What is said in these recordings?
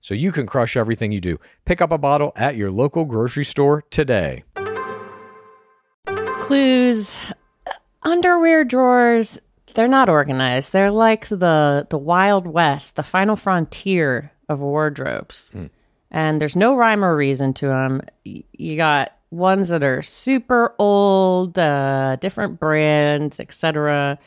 so you can crush everything you do. Pick up a bottle at your local grocery store today. clues. Underwear drawers they're not organized. They're like the the wild west the final frontier of wardrobes. And there's no rhyme or reason to them you got ones that are super old uh, different brands etc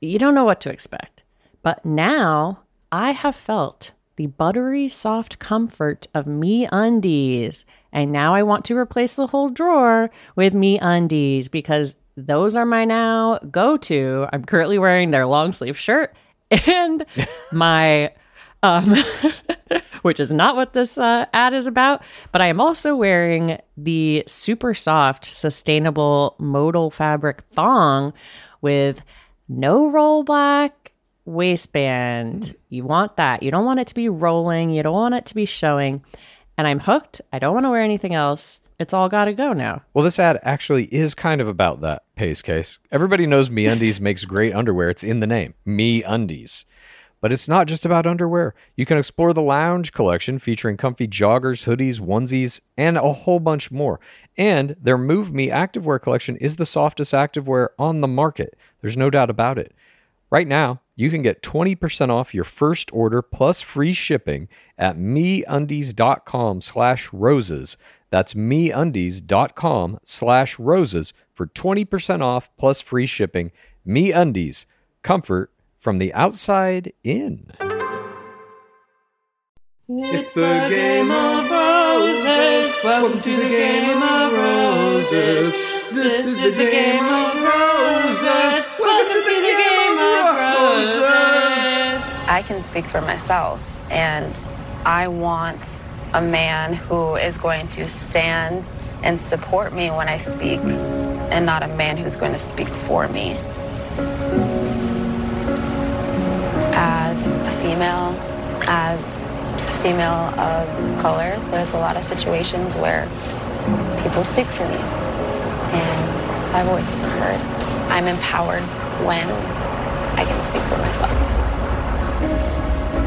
you don't know what to expect. But now i have felt the buttery soft comfort of MeUndies. And now i want to replace the whole drawer with MeUndies because those are my now go to i'm currently wearing their long sleeve shirt and my um which is not what this uh, ad is about but i am also wearing the super soft sustainable modal fabric thong with no roll black waistband. Mm-hmm. You want that. You don't want it to be rolling. You don't want it to be showing. And I'm hooked. I don't want to wear anything else. It's all got to go now. Well, this ad actually is kind of about that pace case. Everybody knows MeUndies makes great underwear. It's in the name, MeUndies. But it's not just about underwear. You can explore the lounge collection featuring comfy joggers, hoodies, onesies, and a whole bunch more. And their Move Me activewear collection is the softest activewear on the market. There's no doubt about it. Right now, you can get 20% off your first order plus free shipping at meundies.com slash roses. That's meundies.com slash roses for 20% off plus free shipping. MeUndies, comfort from the outside in. It's the game of roses. Welcome to the game of roses. This is the game of roses. Welcome to the game roses. I can speak for myself, and I want a man who is going to stand and support me when I speak, and not a man who's going to speak for me. As a female, as a female of color, there's a lot of situations where people speak for me, and my voice isn't heard. I'm empowered when I can speak for myself.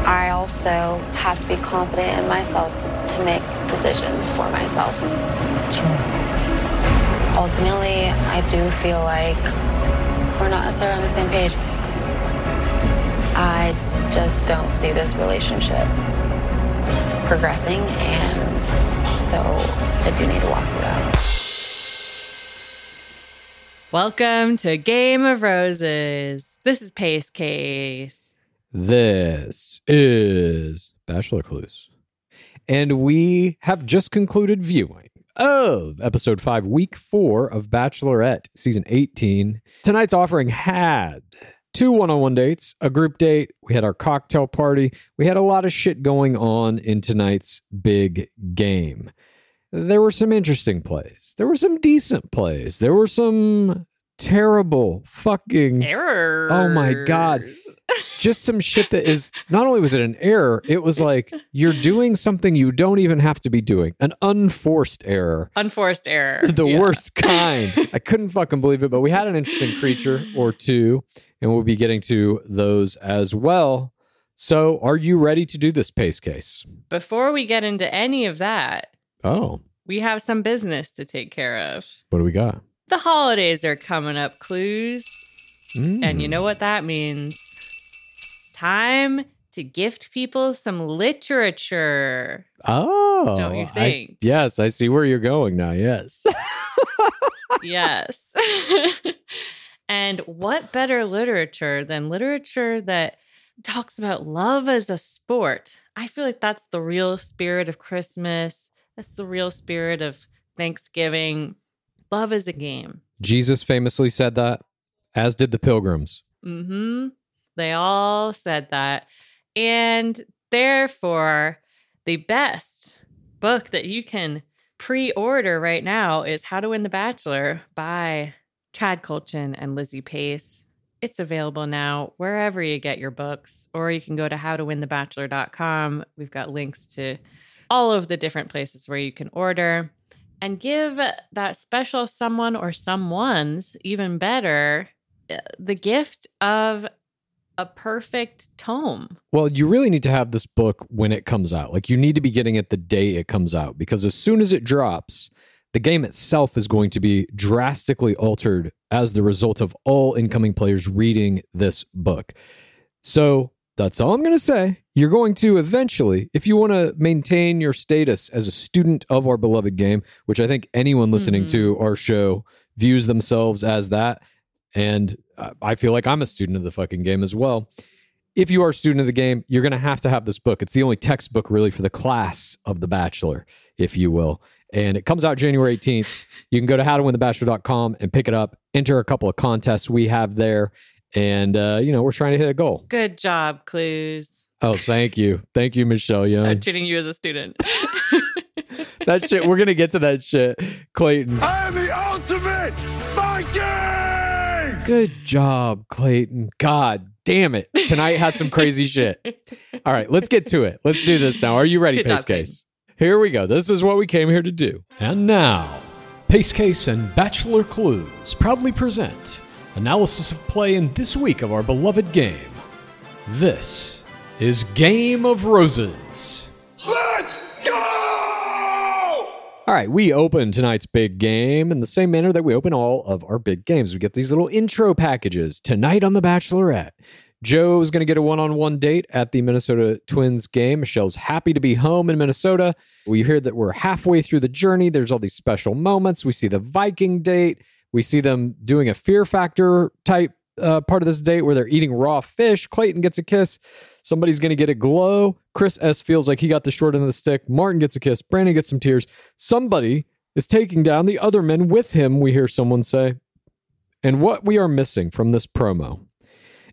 I also have to be confident in myself to make decisions for myself. Ultimately, I do feel like we're not necessarily on the same page. I just don't see this relationship progressing, and so I do need to walk through that. Welcome to Game of Roses. This is Pace Case. This is Bachelor Clues. And we have just concluded viewing of episode five, week four of Bachelorette, season 18. Tonight's offering had two one on one dates, a group date. We had our cocktail party. We had a lot of shit going on in tonight's big game. There were some interesting plays. There were some decent plays. There were some terrible fucking Error. Oh my God. just some shit that is not only was it an error, it was like you're doing something you don't even have to be doing. An unforced error. Unforced error. The Yeah. worst kind. I couldn't fucking believe it, but we had an interesting creature or two, and we'll be getting to those as well. So, are you ready to do this pace case? Before we get into any of that, Oh, we have some business to take care of. what do we got? The holidays are coming up, clues. Mm. And you know what that means? Time to gift people some literature. Oh, Don't you I- think? yes, I see where you're going now. Yes. yes. and what better literature than literature that talks about love as a sport? I feel like that's the real spirit of Christmas. That's the real spirit of Thanksgiving. Love is a game. Jesus famously said that, as did the pilgrims. Mm-hmm. They all said that. And therefore, the best book that you can pre-order right now is How to Win the Bachelor by Chad Kultgen and Lizzie Pace. It's available now wherever you get your books, or you can go to howtowinthebachelor.com. We've got links to all of the different places where you can order and give that special someone or someone's even better uh, the gift of a perfect tome. Well, you really need to have this book when it comes out. Like, you need to be getting it the day it comes out because as soon as it drops, the game itself is going to be drastically altered as the result of all incoming players reading this book. So, that's all I'm going to say. You're going to eventually, if you want to maintain your status as a student of our beloved game, which I think anyone listening to our show views themselves as that, and uh, I feel like I'm a student of the fucking game as well. If you are a student of the game, you're going to have to have this book. It's the only textbook really for the class of The Bachelor, if you will. And it comes out January 18th. You can go to howtowinthebachelor.com and pick it up, enter a couple of contests we have there. And, uh, you know, we're trying to hit a goal. Good job, Clues. Oh, thank you. Thank you, Michelle I'm Young. treating you as a student. that shit, we're going to get to that shit. Clayton. I am the ultimate Viking! Good job, Clayton. God damn it. Tonight had some crazy shit. All right, let's get to it. Let's do this now. Are you ready, Good Pace job, Clayton. Case? Here we go. This is what we came here to do. And now, Pace Case and Bachelor Clues proudly present analysis of play in this week of our beloved game. This is Game of Roses. Let's go! All right, we open tonight's big game in the same manner that we open all of our big games. We get these little intro packages. Tonight on The Bachelorette, Joe's going to get a one on one date at the Minnesota Twins game. Michelle's happy to be home in Minnesota. We hear that we're halfway through the journey. There's all these special moments. We see the Viking date. We see them doing a fear factor type uh, part of this date where they're eating raw fish. Clayton gets a kiss. Somebody's going to get a glow. Chris S feels like he got the short end of the stick. Martin gets a kiss. Brandon gets some tears. Somebody is taking down the other men with him, we hear someone say. And what we are missing from this promo,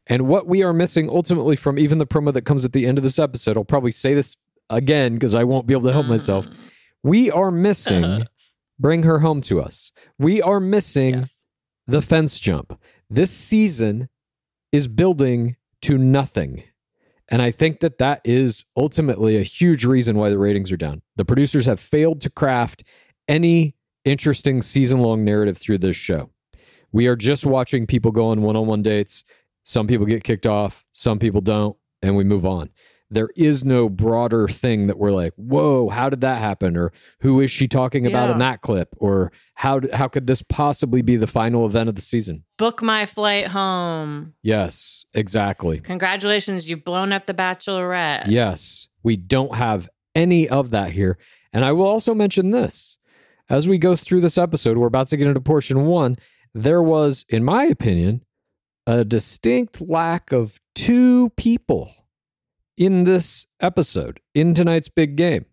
and what we are missing ultimately from even the promo that comes at the end of this episode, I'll probably say this again because I won't be able to help myself. We are missing bring her home to us. We are missing Yes. the fence jump. This season is building to nothing. And I think that that is ultimately a huge reason why the ratings are down. The producers have failed to craft any interesting season long narrative through this show. We are just watching people go on one on one dates. Some people get kicked off, some people don't, and we move on. There is no broader thing that we're like, whoa, how did that happen? Or who is she talking about in that clip? Or how, how could this possibly be the final event of the season? Book my flight home. Yes, exactly. Congratulations, you've blown up the Bachelorette. Yes, we don't have any of that here. And I will also mention this as we go through this episode, we're about to get into portion one. There was, in my opinion, a distinct lack of two people in this episode, in tonight's big game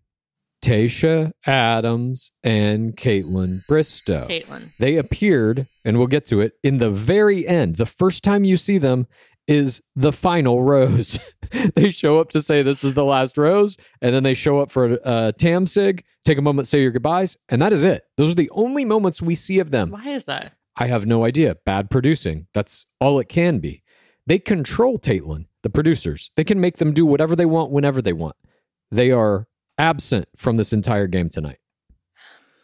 Tayshia Adams and Kaitlyn Bristowe. Kaitlyn. They appeared, and we'll get to it, in the very end. The first time you see them is the final rose. they show up to say this is the last rose, and then they show up for uh, Tam Sig, take a moment, say your goodbyes, and that is it. Those are the only moments we see of them. Why is that? I have no idea. Bad producing. That's all it can be. They control Taitlin, the producers. They can make them do whatever they want whenever they want. They are absent from this entire game tonight.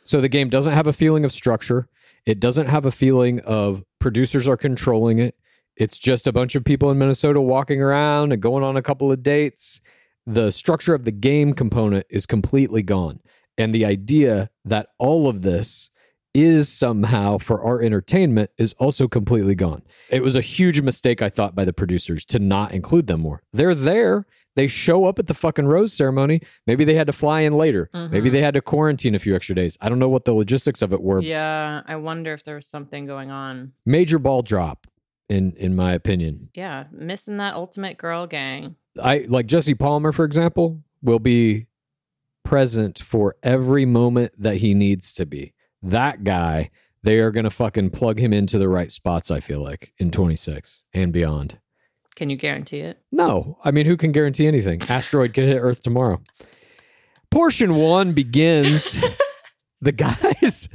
So the game doesn't have a feeling of structure. It doesn't have a feeling of producers are controlling it. It's just a bunch of people in Minnesota walking around and going on a couple of dates. The structure of the game component is completely gone. And the idea that all of this is somehow for our entertainment is also completely gone. It was a huge mistake, I thought, by the producers to not include them more. They're there. They show up at the fucking rose ceremony. Maybe they had to fly in later. Maybe mm-hmm. they had to quarantine a few extra days. I don't know what the logistics of it were. Yeah, I wonder if there was something going on. Major ball drop, in in my opinion. Yeah, missing that ultimate girl gang. I like Jesse Palmer, for example, will be present for every moment that he needs to be. That guy, they are going to fucking plug him into the right spots, I feel like, in 26 and beyond. Can you guarantee it? No, I mean, who can guarantee anything? Asteroid could hit Earth tomorrow. Portion one begins. the guys,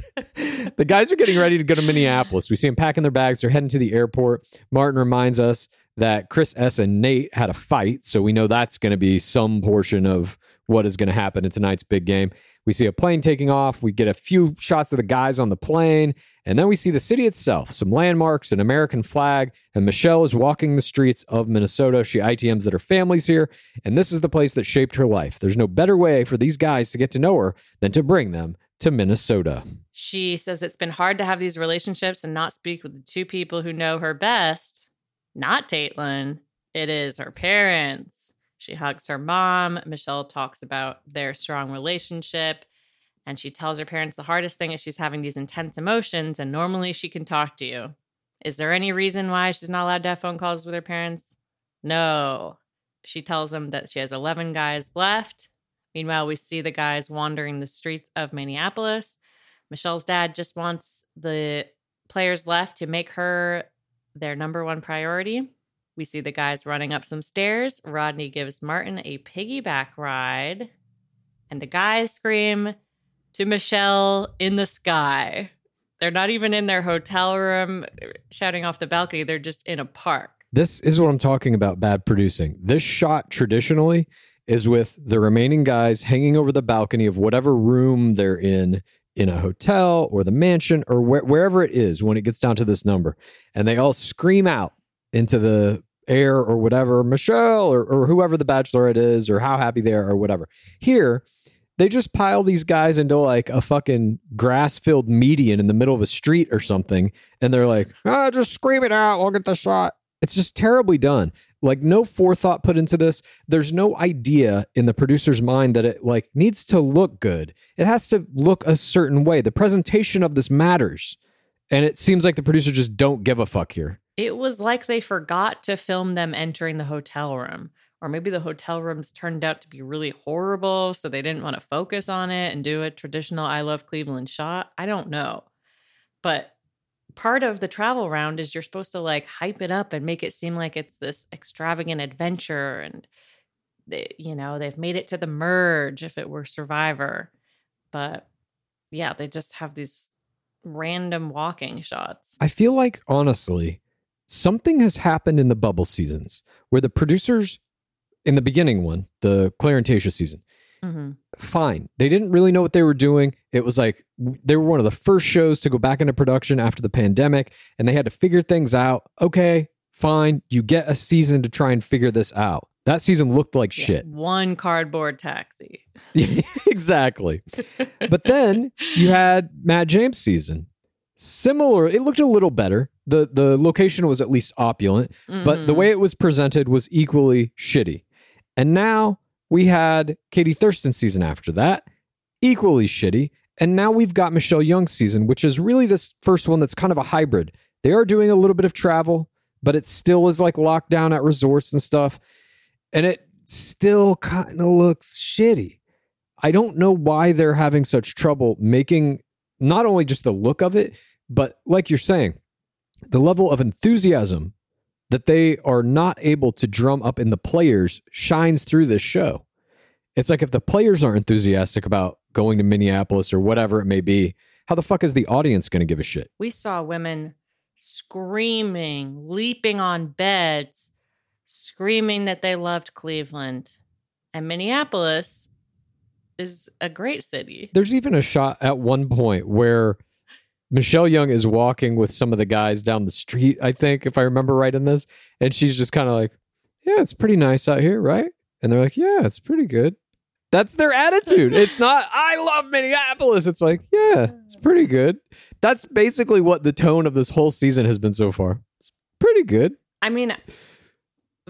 the guys are getting ready to go to Minneapolis. We see them packing their bags. They're heading to the airport. Martin reminds us that Chris S and Nate had a fight, so we know that's going to be some portion of what is going to happen in tonight's big game. We see a plane taking off. We get a few shots of the guys on the plane, and then we see the city itself, some landmarks, an American flag, and Michelle is walking the streets of Minnesota. She ITMs that her family's here, and this is the place that shaped her life. There's no better way for these guys to get to know her than to bring them to Minnesota. She says it's been hard to have these relationships and not speak with the two people who know her best. Not Kaitlyn. It is her parents. She hugs her mom. Michelle talks about their strong relationship. And she tells her parents the hardest thing is she's having these intense emotions, and normally she can talk to you. Is there any reason why she's not allowed to have phone calls with her parents? No. She tells them that she has 11 guys left. Meanwhile, we see the guys wandering the streets of Minneapolis. Michelle's dad just wants the players left to make her their number one priority. We see the guys running up some stairs. Rodney gives Martin a piggyback ride, and the guys scream to Michelle in the sky. They're not even in their hotel room shouting off the balcony, they're just in a park. This is what I'm talking about bad producing. This shot traditionally is with the remaining guys hanging over the balcony of whatever room they're in in a hotel or the mansion or where, wherever it is when it gets down to this number. And they all scream out into the air or whatever, Michelle or, or whoever the bachelorette is or how happy they are or whatever. Here, they just pile these guys into like a fucking grass filled median in the middle of a street or something. And they're like, ah, just scream it out. We'll get the shot. It's just terribly done. Like no forethought put into this. There's no idea in the producer's mind that it like needs to look good. It has to look a certain way. The presentation of this matters. And it seems like the producer just don't give a fuck here. It was like they forgot to film them entering the hotel room. Or maybe the hotel rooms turned out to be really horrible, so they didn't want to focus on it and do a traditional I Love Cleveland shot. I don't know. But part of the travel round is you're supposed to like hype it up and make it seem like it's this extravagant adventure and they, you know, they've made it to the merge if it were Survivor. But yeah, they just have these random walking shots. I feel like honestly, something has happened in the bubble seasons where the producers in the beginning one, the Tayshia season, hmm fine. They didn't really know what they were doing. It was like they were one of the first shows to go back into production after the pandemic and they had to figure things out. Okay, fine. You get a season to try and figure this out. That season looked like Yeah, shit. One cardboard taxi. exactly. But then you had Matt James season. Similar, it looked a little better. The the location was at least opulent, but the Mhm. way it was presented was equally shitty. And now we had Katie Thurston season after that, equally shitty. And now we've got Michelle Young season, which is really this first one that's kind of a hybrid. They are doing a little bit of travel, but it still is like locked down at resorts and stuff. And it still kind of looks shitty. I don't know why they're having such trouble making not only just the look of it, but like you're saying, the level of enthusiasm that they are not able to drum up in the players shines through this show. It's like if the players aren't enthusiastic about going to Minneapolis or whatever it may be, how the fuck is the audience going to give a shit? We saw women screaming, leaping on beds, screaming that they loved Cleveland. And Minneapolis is a great city. There's even a shot at one point where Michelle Young is walking with some of the guys down the street, I think, if I remember right in this. And she's just kind of like, Yeah, it's pretty nice out here, right? And they're like, Yeah, it's pretty good. That's their attitude. It's not, I love Minneapolis. It's like, Yeah, it's pretty good. That's basically what the tone of this whole season has been so far. It's pretty good. I mean,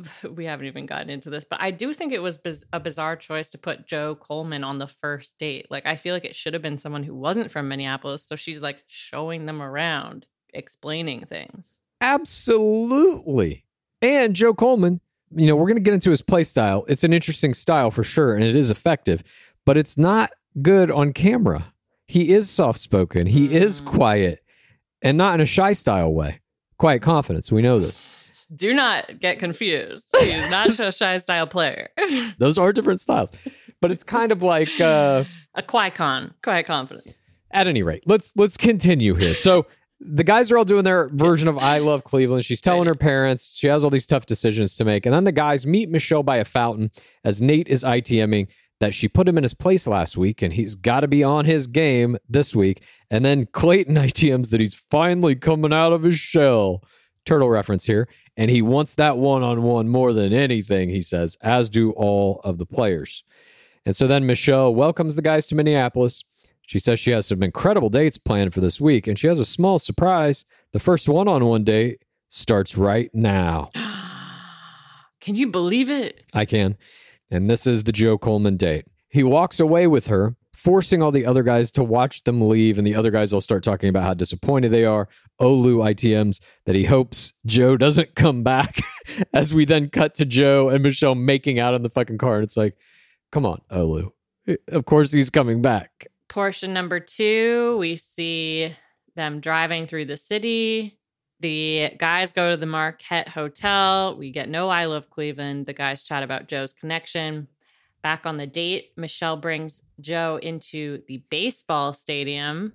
we haven't even gotten into this, but I do think it was biz- a bizarre choice to put Joe Coleman on the first date. Like, I feel like it should have been someone who wasn't from Minneapolis. So she's like showing them around, explaining things. Absolutely. And Joe Coleman, you know, we're going to get into his play style. It's an interesting style for sure, and it is effective, but it's not good on camera. He is soft spoken, he is Mm. quiet, and not in a shy style way. Quiet confidence. We know this. Do not get confused. He's not a shy style player. Those are different styles, but it's kind of like, uh, a Qui-Con, quiet confidence. at any rate, let's let's continue here. So the guys are all doing their version of I love Cleveland. She's telling her parents she has all these tough decisions to make. And then the guys meet Michelle by a fountain as Nate is ITMing that she put him in his place last week and he's got to be on his game this week. And then Clayton ITMs that he's finally coming out of his shell. Turtle reference here. And he wants that one on one more than anything, he says, as do all of the players. And so then Michelle welcomes the guys to Minneapolis. She says she has some incredible dates planned for this week, and she has a small surprise. The first one on one date starts right now. Can you believe it? I can. And this is the Joe Coleman date. He walks away with her, forcing all the other guys to watch them leave, and the other guys will start talking about how disappointed they are. Olu ITMs that he hopes Joe doesn't come back. As we then cut to Joe and Michelle making out in the fucking car, and it's like, come on, Olu. Of course he's coming back. Portion number two, we see them driving through the city. The guys go to the Marquette Hotel. We get no I Love Cleveland. The guys chat about Joe's connection. Back on the date, Michelle brings Joe into the baseball stadium.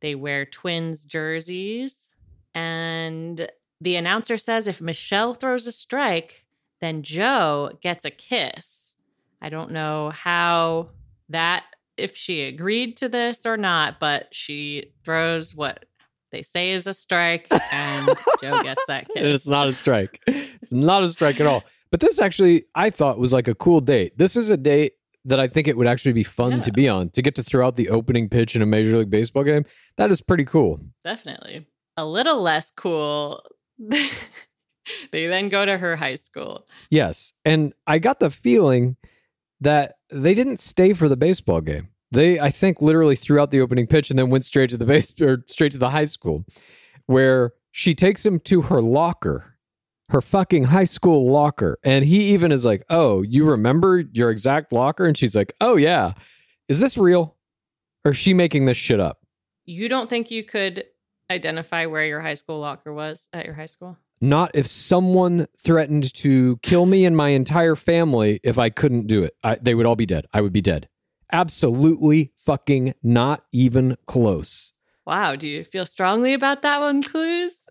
They wear twins jerseys. And the announcer says if Michelle throws a strike, then Joe gets a kiss. I don't know how that if she agreed to this or not, but she throws what they say is a strike, and Joe gets that kiss. It's not a strike. It's not a strike at all. But this actually, I thought was like a cool date. This is a date that I think it would actually be fun Yeah. to be on to get to throw out the opening pitch in a Major League Baseball game. That is pretty cool. definitely a little less cool. they then go to her high school. Yes. And I got the feeling that they didn't stay for the baseball game. They, I think, literally threw out the opening pitch and then went straight to the base or straight to the high school where she takes him to her locker, her fucking high school locker. And he even is like, Oh, you remember your exact locker? And she's like, Oh, yeah. Is this real? Or is she making this shit up? You don't think you could identify where your high school locker was at your high school? Not if someone threatened to kill me and my entire family if I couldn't do it. I, they would all be dead. I would be dead. Absolutely fucking not even close. Wow, do you feel strongly about that one, Clues?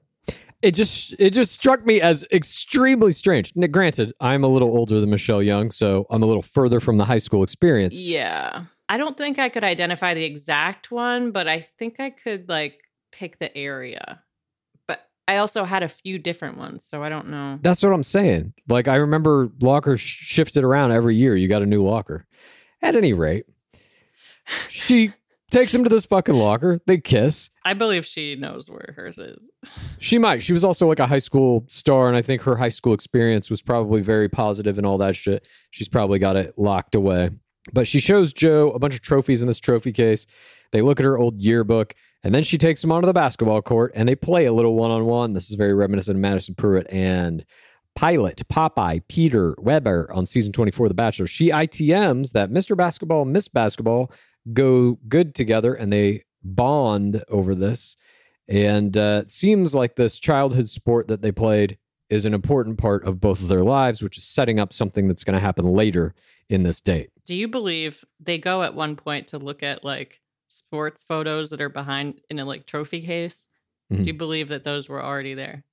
It just it just struck me as extremely strange. Now, granted, I'm a little older than Michelle Young, so I'm a little further from the high school experience. Yeah. I don't think I could identify the exact one, but I think I could like pick the area. But I also had a few different ones, so I don't know. That's what I'm saying. Like I remember lockers shifted around every year. You got a new locker. At any rate, she takes him to this fucking locker. They kiss. I believe she knows where hers is. She might. She was also like a high school star, and I think her high school experience was probably very positive and all that shit. She's probably got it locked away. But she shows Joe a bunch of trophies in this trophy case. They look at her old yearbook, and then she takes him onto the basketball court and they play a little one on one. This is very reminiscent of Madison Prewett and pilot Popeye Peter Weber on season 24 of The Bachelor. She ITMs that Mr. Basketball Miss Basketball go good together and they bond over this. And uh, it seems like this childhood sport that they played is an important part of both of their lives, which is setting up something that's going to happen later in this date. Do you believe they go at one point to look at like sports photos that are behind in a like trophy case? Mhm. Do you believe that those were already there?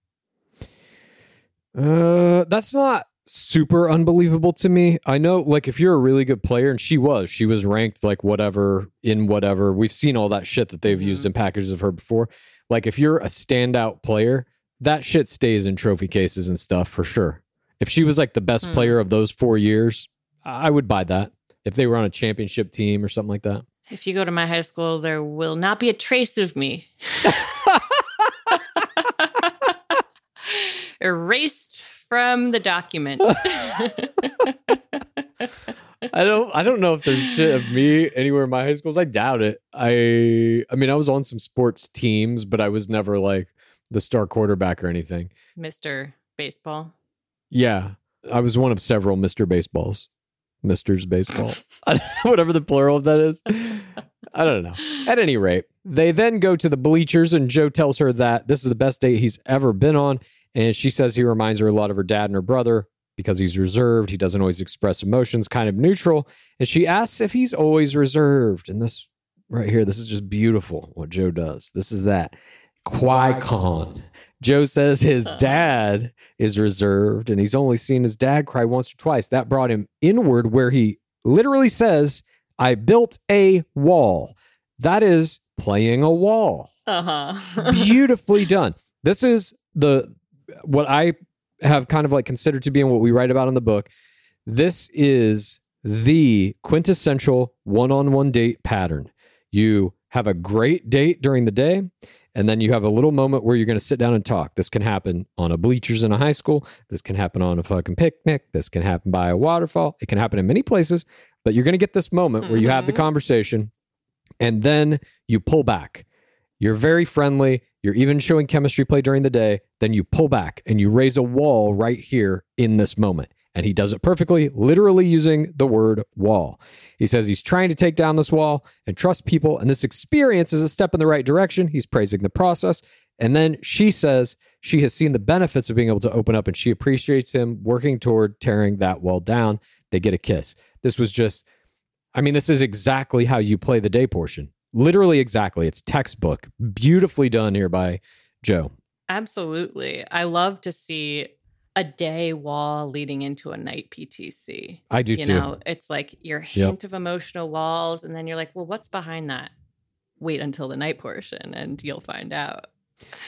Uh, that's not super unbelievable to me. I know, like, if you're a really good player, and she was, she was ranked like whatever in whatever. We've seen all that shit that they've used in packages of her before. Like, if you're a standout player, that shit stays in trophy cases and stuff for sure. If she was like the best Hmm. player of those four years, I would buy that. If they were on a championship team or something like that. If you go to my high school, there will not be a trace of me. Erased from the document. I don't I don't know if there's shit of me anywhere in my high schools. I doubt it. I I mean I was on some sports teams, but I was never like the star quarterback or anything. Mr. Baseball. Yeah. I was one of several Mr. Baseballs. Mister's baseball. I don't know, Whatever the plural of that is. I don't know. At any rate, they then go to the bleachers and Joe tells her that this is the best date he's ever been on. And she says he reminds her a lot of her dad and her brother because he's reserved. He doesn't always express emotions, kind of neutral. And she asks if he's always reserved. And this right here, this is just beautiful what Joe does. This is that. Qui Con. Joe says his dad is reserved and he's only seen his dad cry once or twice. That brought him inward, where he literally says, I built a wall. That is playing a wall. Uh huh. Beautifully done. This is the what I have kind of like considered to be and what we write about in the book. This is the quintessential one on one date pattern. You have a great date during the day, and then you have a little moment where you're going to sit down and talk. This can happen on a bleachers in a high school. This can happen on a fucking picnic. This can happen by a waterfall. It can happen in many places, but you're going to get this moment where you have the Mhm. conversation and then you pull back. You're very friendly. You're even showing chemistry play during the day. Then you pull back and you raise a wall right here in this moment. And he does it perfectly, literally using the word wall. He says he's trying to take down this wall and trust people. And this experience is a step in the right direction. He's praising the process. And then she says she has seen the benefits of being able to open up and she appreciates him working toward tearing that wall down. They get a kiss. This was just, I mean, this is exactly how you play the day portion. Literally exactly. It's textbook. Beautifully done here by Joe. Absolutely. I love to see a day wall leading into a night PTC. I do you too. know, it's like your hint of emotional walls, and then you're like, well, what's behind that? Wait until the night portion and you'll find out.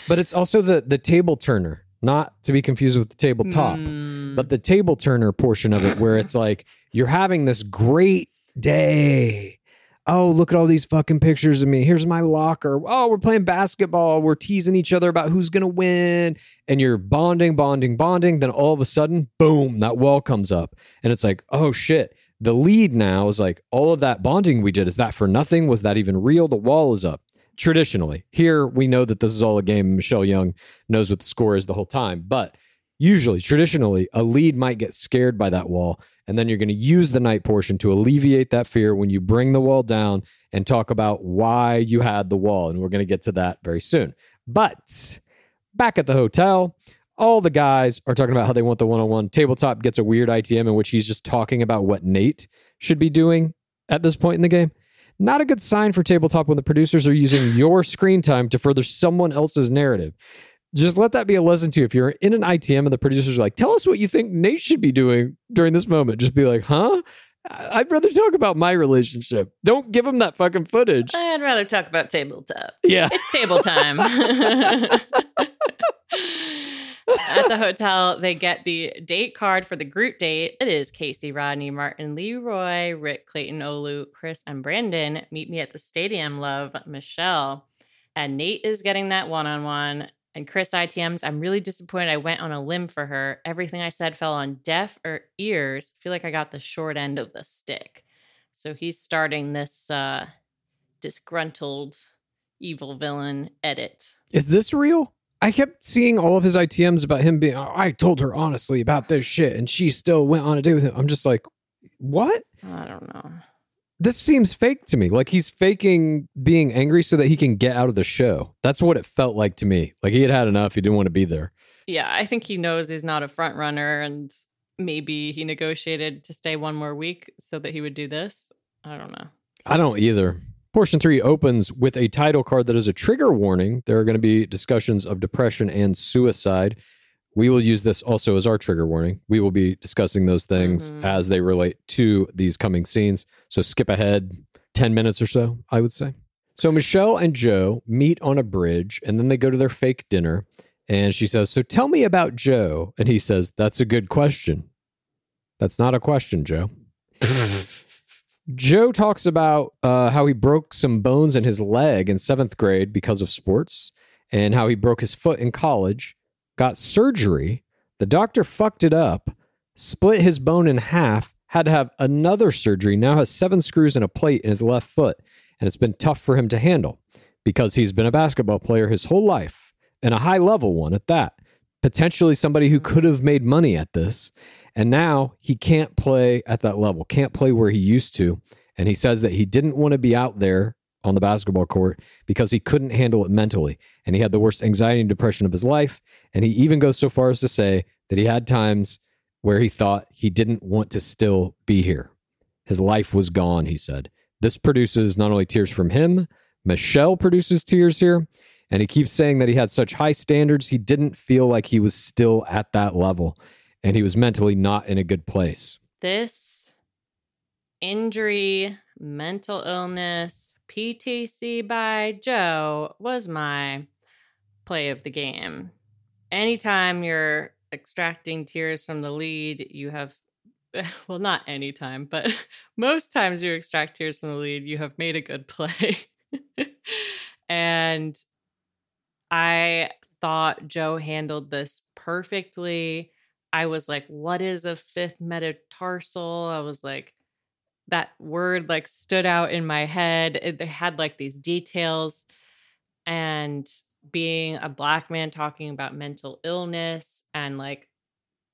But it's also the the table turner, not to be confused with the tabletop, Mm, but the table turner portion of it, where it's like you're having this great day. Oh, look at all these fucking pictures of me. Here's my locker. Oh, we're playing basketball. We're teasing each other about who's gonna win, and you're bonding, bonding, bonding. Then all of a sudden, boom, that wall comes up, and it's like, oh shit. The lead now is like all of that bonding we did. Is that for nothing? Was that even real? The wall is up traditionally. Here, we know that this is all a game. Michelle Young knows what the score is the whole time. But usually, traditionally, a lead might get scared by that wall. And then you're going to use the night portion to alleviate that fear when you bring the wall down and talk about why you had the wall. And we're going to get to that very soon. But back at the hotel, all the guys are talking about how they want the one on one. Tabletop gets a weird ITM in which he's just talking about what Nate should be doing at this point in the game. Not a good sign for tabletop when the producers are using your screen time to further someone else's narrative. Just let that be a lesson to you. If you're in an ITM and the producers are like, tell us what you think Nate should be doing during this moment, just be like, huh? I'd rather talk about my relationship. Don't give them that fucking footage. I'd rather talk about tabletop. Yeah. It's table time. At the hotel, they get the date card for the group date. It is Casey, Rodney, Martin, Leroy, Rick, Clayton, Olu, Chris, and Brandon. Meet me at the stadium, love, Michelle. And Nate is getting that one on one. And Chris ITMs, I'm really disappointed I went on a limb for her. Everything I said fell on deaf or ears. feel like I got the short end of the stick. So he's starting this uh, disgruntled evil villain edit. Is this real? I kept seeing all of his ITMs about him being, "Oh, I told her honestly about this shit and she still went on a date with him. I'm just like, what? I don't know. This seems fake to me. Like he's faking being angry so that he can get out of the show. That's what it felt like to me. Like he had had enough. He didn't want to be there. Yeah, I think he knows he's not a front runner and maybe he negotiated to stay one more week so that he would do this. I don't know. I don't either. Portion three opens with a title card that is a trigger warning. There are going to be discussions of depression and suicide. We will use this also as our trigger warning. We will be discussing those things Mhm. as they relate to these coming scenes. So skip ahead 10 minutes or so, I would say. So Michelle and Joe meet on a bridge and then they go to their fake dinner. And she says, So tell me about Joe. And he says, That's a good question. That's not a question, Joe. Joe talks about uh, how he broke some bones in his leg in seventh grade because of sports, and how he broke his foot in college, got surgery. The doctor fucked it up, split his bone in half, had to have another surgery, now has seven screws and a plate in his left foot, and it's been tough for him to handle because he's been a basketball player his whole life and a high level one at that. Potentially somebody who could have made money at this. And now he can't play at that level, can't play where he used to. And he says that he didn't want to be out there on the basketball court because he couldn't handle it mentally. And he had the worst anxiety and depression of his life. And he even goes so far as to say that he had times where he thought he didn't want to still be here. His life was gone, he said. This produces not only tears from him, Michelle produces tears here. And he keeps saying that he had such high standards, he didn't feel like he was still at that level and he was mentally not in a good place. This injury, mental illness, PTC by Joe was my play of the game. Anytime you're extracting tears from the lead, you have, well, not anytime, but most times you extract tears from the lead, you have made a good play. and I thought Joe handled this perfectly. I was like, what is a fifth metatarsal? I was like, that word like stood out in my head. It, had like these details. And being a black man talking about mental illness and like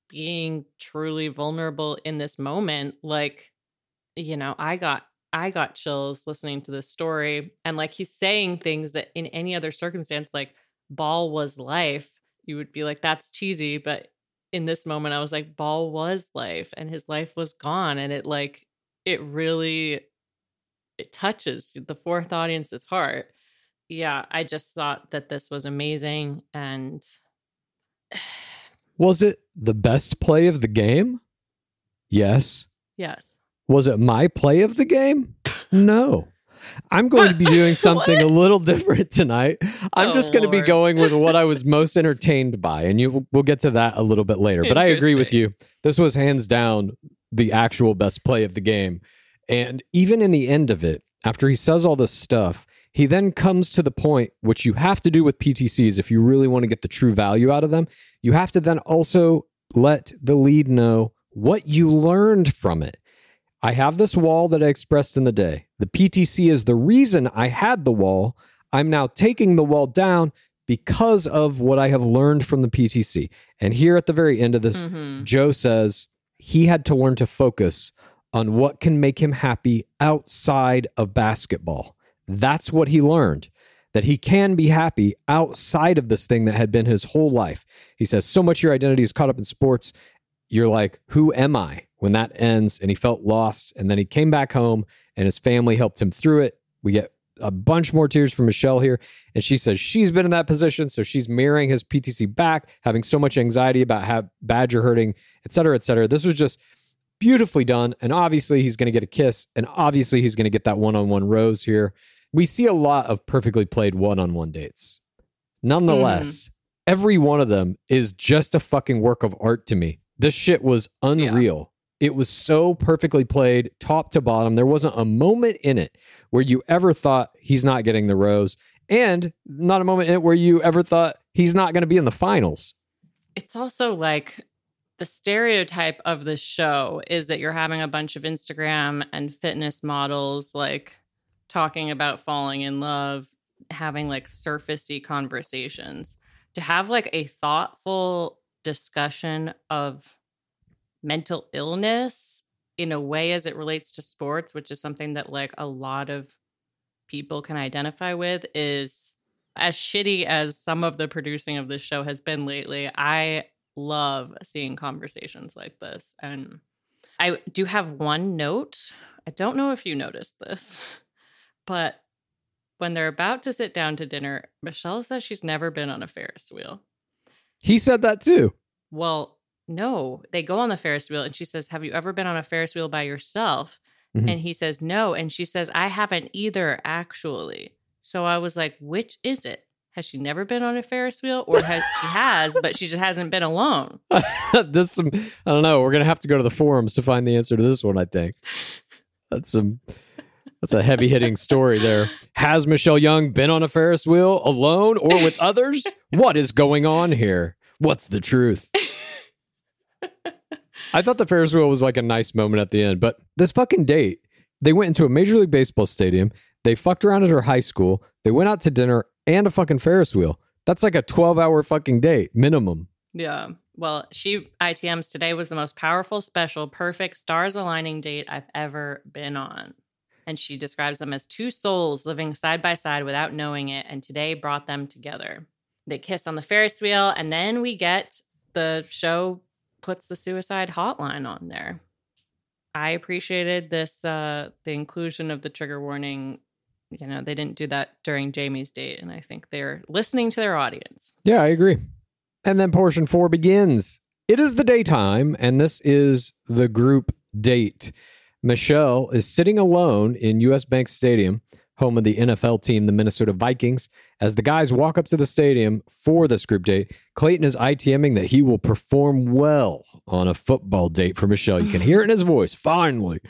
being truly vulnerable in this moment, like, you know, I got I got chills listening to this story. And like he's saying things that in any other circumstance, like ball was life, you would be like, that's cheesy. But in this moment, I was like, ball was life and his life was gone. And it like, it really, it touches the fourth audience's heart. Yeah, I just thought that this was amazing. And Was it the best play of the game? Yes. yes. Was it my play of the game? No. I'm going to be doing something a little different tonight. I'm Oh, just going to be going with what I was most entertained by, and you we'll get to that a little bit later. But I agree with you. This was hands down the actual best play of the game. And even in the end of it, after he says all this stuff, he then comes to the point which you have to do with PTCs if you really want to get the true value out of them. You have to then also let the lead know what you learned from it. I have this wall that I expressed in the day. The PTC is the reason I had the wall. I'm now taking the wall down because of what I have learned from the PTC. And here at the very end of this, Mhm. Joe says he had to learn to focus on what can make him happy outside of basketball. That's what he learned. That he can be happy outside of this thing that had been his whole life. He says, so much your identity is caught up in sports. You're like, who am I when that ends? And he felt lost. And then he came back home and his family helped him through it. We get a bunch more tears from Michelle here. And she says she's been in that position. So she's mirroring his PTC back, having so much anxiety about how bad you're hurting, et cetera, et cetera. This was just beautifully done. And obviously, he's going to get a kiss. And obviously, he's going to get that one on one rose here. We see a lot of perfectly played one on one dates. Nonetheless, mm-hmm. every one of them is just a fucking work of art to me. This shit was unreal. It was so perfectly played, top to bottom. There wasn't a moment in it where you ever thought he's not getting the rose, and not a moment in it where you ever thought he's not going to be in the finals. It's also like the stereotype of the show is that you're having a bunch of Instagram and fitness models like talking about falling in love, having like surfacey conversations. To have like a thoughtful discussion of mental illness in a way as it relates to sports, which is something that like a lot of people can identify with, is as shitty as some of the producing of this show has been lately. I love seeing conversations like this. And I do have one note. I don't know if you noticed this, but when they're about to sit down to dinner, Michelle says she's never been on a Ferris wheel. He said that too. Well, no, they go on the Ferris wheel and she says, Have you ever been on a Ferris wheel by yourself? Mhm. And he says, No. And she says, I haven't either, actually. So I was like, Which is it? Has she never been on a Ferris wheel? Or has she has, but she just hasn't been alone? this some I don't know. We're gonna have to go to the forums to find the answer to this one. I think that's some that's a heavy hitting story there. Has Michelle Young been on a Ferris wheel alone or with others? what is going on here? What's the truth? I thought the Ferris wheel was like a nice moment at the end, but this fucking date, they went into a Major League Baseball stadium. They fucked around at her high school. They went out to dinner and a fucking Ferris wheel. That's like a 12 hour fucking date minimum. Yeah. Well, she ITMs today was the most powerful, special, perfect, stars aligning date I've ever been on. And she describes them as two souls living side by side without knowing it, and today brought them together. They kiss on the Ferris wheel, and then we get the show puts the suicide hotline on there. I appreciated this uh the inclusion of the trigger warning. You know, they didn't do that during Jamie's date, and I think they're listening to their audience. Yeah, I agree. And then portion four begins. It is the daytime, and this is the group date. Michelle is sitting alone in US Bank Stadium, home of the NFL team, the Minnesota Vikings. As the guys walk up to the stadium for this group date, Clayton is ITMing that he will perform well on a football date for Michelle. You can hear it in his voice. Finally,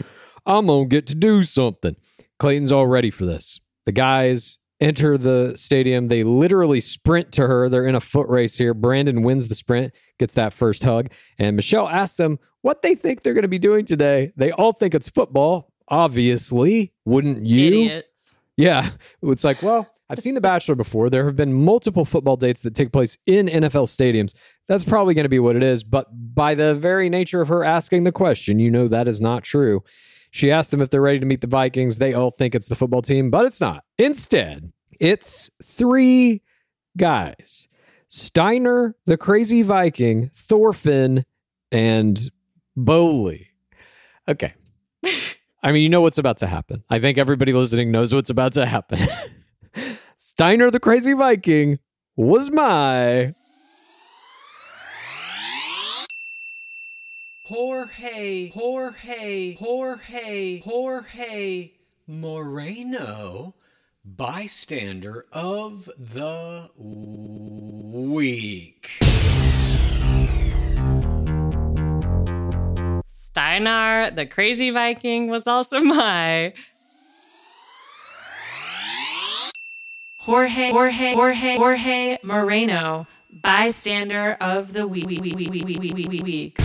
I'm going to get to do something. Clayton's all ready for this. The guys enter the stadium. They literally sprint to her. They're in a foot race here. Brandon wins the sprint, gets that first hug. And Michelle asks them what they think they're going to be doing today. They all think it's football, obviously. Wouldn't you? Idiots. Yeah. It's like, well, I've seen The Bachelor before. There have been multiple football dates that take place in NFL stadiums. That's probably going to be what it is. But by the very nature of her asking the question, you know that is not true. She asked them if they're ready to meet the Vikings. They all think it's the football team, but it's not. Instead, it's three guys Steiner, the crazy Viking, Thorfinn, and Bowley. Okay. I mean, you know what's about to happen. I think everybody listening knows what's about to happen. Steiner, the crazy Viking, was my Jorge, Jorge, Jorge, Jorge Moreno, bystander of the week. Steinar, the crazy Viking, was also my Jorge, Jorge, Jorge, Jorge Moreno, bystander of the week. week.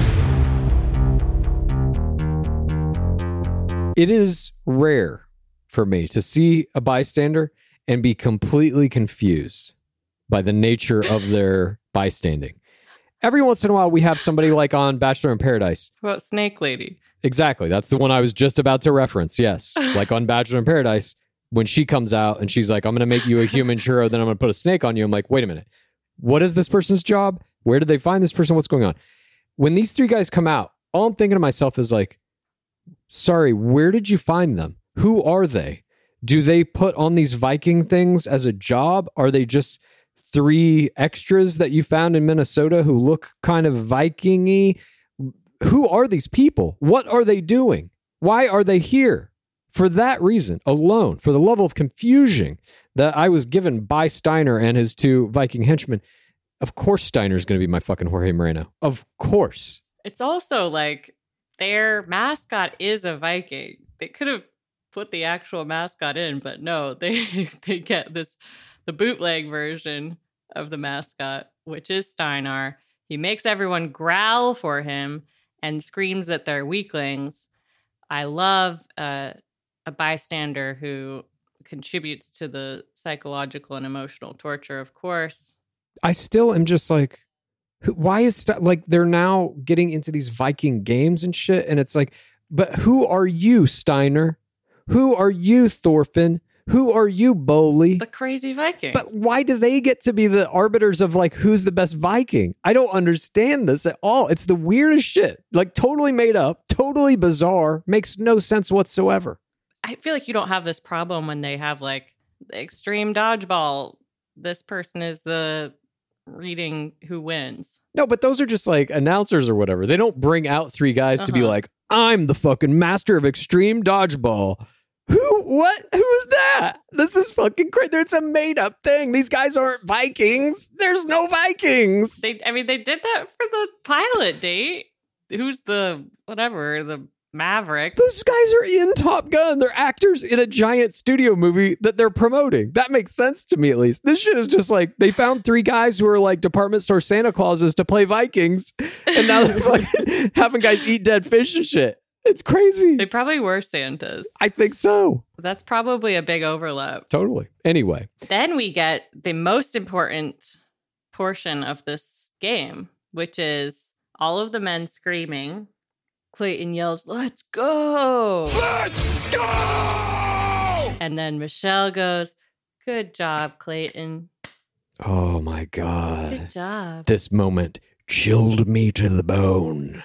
it is rare for me to see a bystander and be completely confused by the nature of their bystanding. Every once in a while, we have somebody like on Bachelor in Paradise. What Snake Lady? Exactly. That's the one I was just about to reference. Yes. Like on Bachelor in Paradise, when she comes out and she's like, I'm going to make you a human churro, then I'm going to put a snake on you. I'm like, wait a minute. What is this person's job? Where did they find this person? What's going on? When these three guys come out, all I'm thinking to myself is like, sorry, where did you find them? Who are they? Do they put on these Viking things as a job? Are they just three extras that you found in Minnesota who look kind of Viking-y? Who are these people? What are they doing? Why are they here? For that reason alone, for the level of confusion that I was given by Steiner and his two Viking henchmen, Of course, Steiner's going to be my fucking Jorge Moreno. Of course. It's also like their mascot is a Viking. They could have put the actual mascot in, but no, they they get this the bootleg version of the mascot, which is Steinar. He makes everyone growl for him and screams that they're weaklings. I love uh, a bystander who contributes to the psychological and emotional torture, of course. I still am just like, why is Ste- like they're now getting into these Viking games and shit, and it's like, but who are you, Steiner? Who are you, Thorfinn? Who are you, Bowley? The crazy Viking. But why do they get to be the arbiters of like who's the best Viking? I don't understand this at all. It's the weirdest shit. Like totally made up, totally bizarre, makes no sense whatsoever. I feel like you don't have this problem when they have like extreme dodgeball. This person is the reading who wins. No, but those are just like announcers or whatever. They don't bring out three guys to be Uh-huh. like, I'm the fucking master of extreme dodgeball. Who? What? Who is that? This is fucking crazy. It's a made up thing. These guys aren't Vikings. There's no Vikings. They, I mean, they did that for the pilot date. Who's the whatever the Maverick? Those guys are in Top Gun. They're actors in a giant studio movie that they're promoting. That makes sense to me, at least. This shit is just like they found three guys who are like department store Santa Clauses to play Vikings, and now they're fucking having guys eat dead fish and shit. It's crazy. They probably were Santas. I think so. That's probably a big overlap. Totally. Anyway, Then we get the most important portion of this game, which is all of the men screaming. Clayton yells, Let's go. Let's go! And then Michelle goes, Good job, Clayton. oh my God. Good job. This moment chilled me to the bone.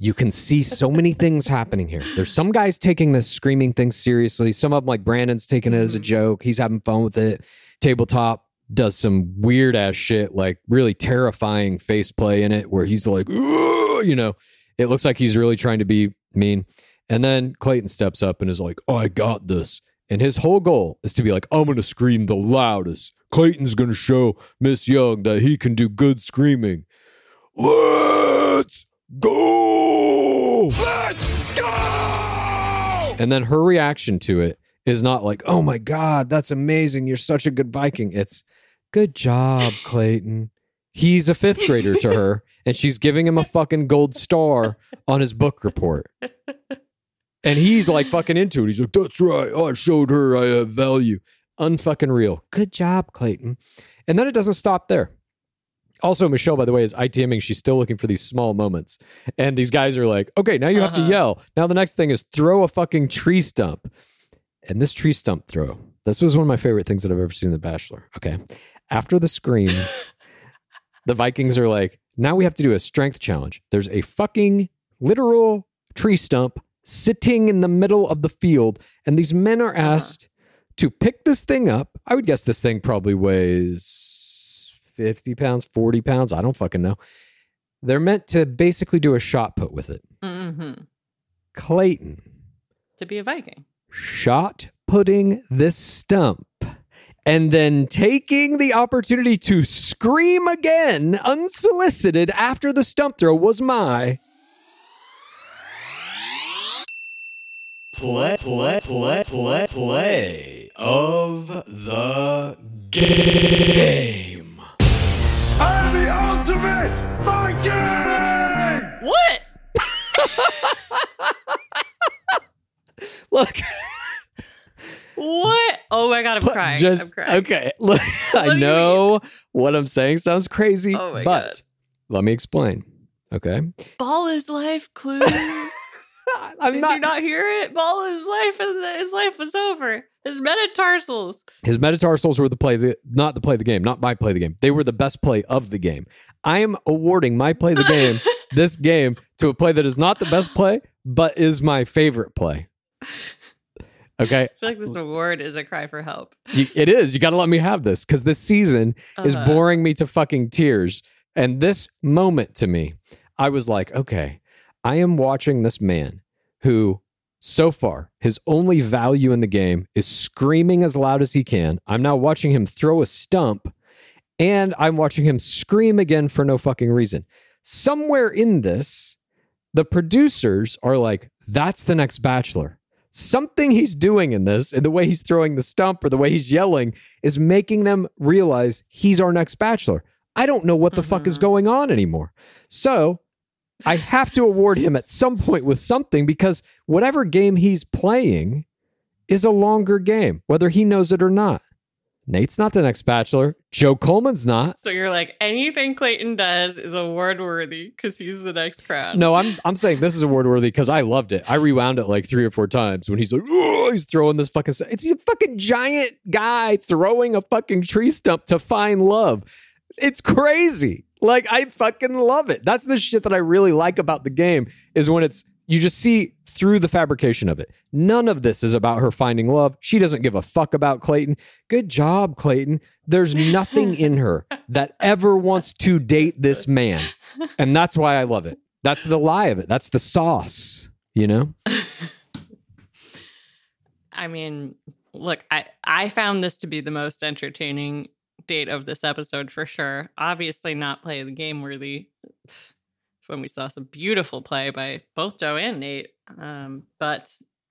You can see so many things happening here. There's some guys taking this screaming thing seriously. Some of them, like Brandon's taking it as a mm-hmm. joke. He's having fun with it. Tabletop does some weird ass shit, like really terrifying face play in it, where he's like, you know, it looks like he's really trying to be mean. And then Clayton steps up and is like, I got this. And his whole goal is to be like, I'm going to scream the loudest. Clayton's going to show Miss Young that he can do good screaming. Go. Let's go! And then her reaction to it is not like, oh my God, that's amazing. You're such a good Viking. It's good job, Clayton. He's a fifth grader to her, and she's giving him a fucking gold star on his book report. And he's like fucking into it. He's like, that's right. I showed her I have value. Unfucking real. Good job, Clayton. And then it doesn't stop there. Also, Michelle, by the way, is ITMing. She's still looking for these small moments. And these guys are like, okay, now you have to Uh-huh. yell. Now the next thing is throw a fucking tree stump. And this tree stump throw, this was one of my favorite things that I've ever seen in The Bachelor. Okay. After the screams, the Vikings are like, now we have to do a strength challenge. There's a fucking literal tree stump sitting in the middle of the field. And these men are asked to pick this thing up. I would guess this thing probably weighs 50 pounds, 40 pounds. I don't fucking know. They're meant to basically do a shot put with it. hmm Clayton To be a Viking. shot putting this stump and then taking the opportunity to scream again unsolicited after the stump throw was my play, play, play, play, play of the game. I'm the ultimate Viking! What? look What? Oh my god, I'm crying. I'm just crying. okay look i know what i'm saying sounds crazy Oh my but God. let me explain okay Ball is life, clue. i'm Did not, you not hear it? Ball is life, and the- his life was over. His metatarsals. His metatarsals were the play, the, not the play of the game, not my play the game. They were the best play of the game. I am awarding my play the game, this game, to a play that is not the best play, but is my favorite play. Okay, I feel like this award is a cry for help. You- it is. You got to let me have this because this season is Uh-huh. boring me to fucking tears. And this moment to me, I was like, okay, I am watching this man who, so far, his only value in the game is screaming as loud as he can. I'm now watching him throw a stump and I'm watching him scream again for no fucking reason. Somewhere in this, the producers are like, that's the next bachelor. Something he's doing in this, and the way he's throwing the stump or the way he's yelling, is making them realize he's our next bachelor. I don't know what the fuck is mm-hmm. going on anymore. So I have to award him at some point with something because whatever game he's playing is a longer game, whether he knows it or not. Nate's not the next bachelor. Joe Coleman's not. So you're like, anything Clayton does is award worthy because he's the next crown. No, I'm I'm saying this is award worthy because I loved it. I rewound it like three or four times when he's like, "Oh," he's throwing this fucking. It's a fucking giant guy throwing a fucking tree stump to find love. It's crazy. Like I fucking love it. That's the shit that I really like about the game is when it's you just see through the fabrication of it. None of this is about her finding love. She doesn't give a fuck about Clayton. Good job, Clayton. There's nothing in her that ever wants to date this man. And that's why I love it. That's the lie of it. That's the sauce, you know? I mean, look, I I found this to be the most entertaining date of this episode for sure. Obviously, not play the game worthy. When we saw some beautiful play by both Joe and Nate, um, but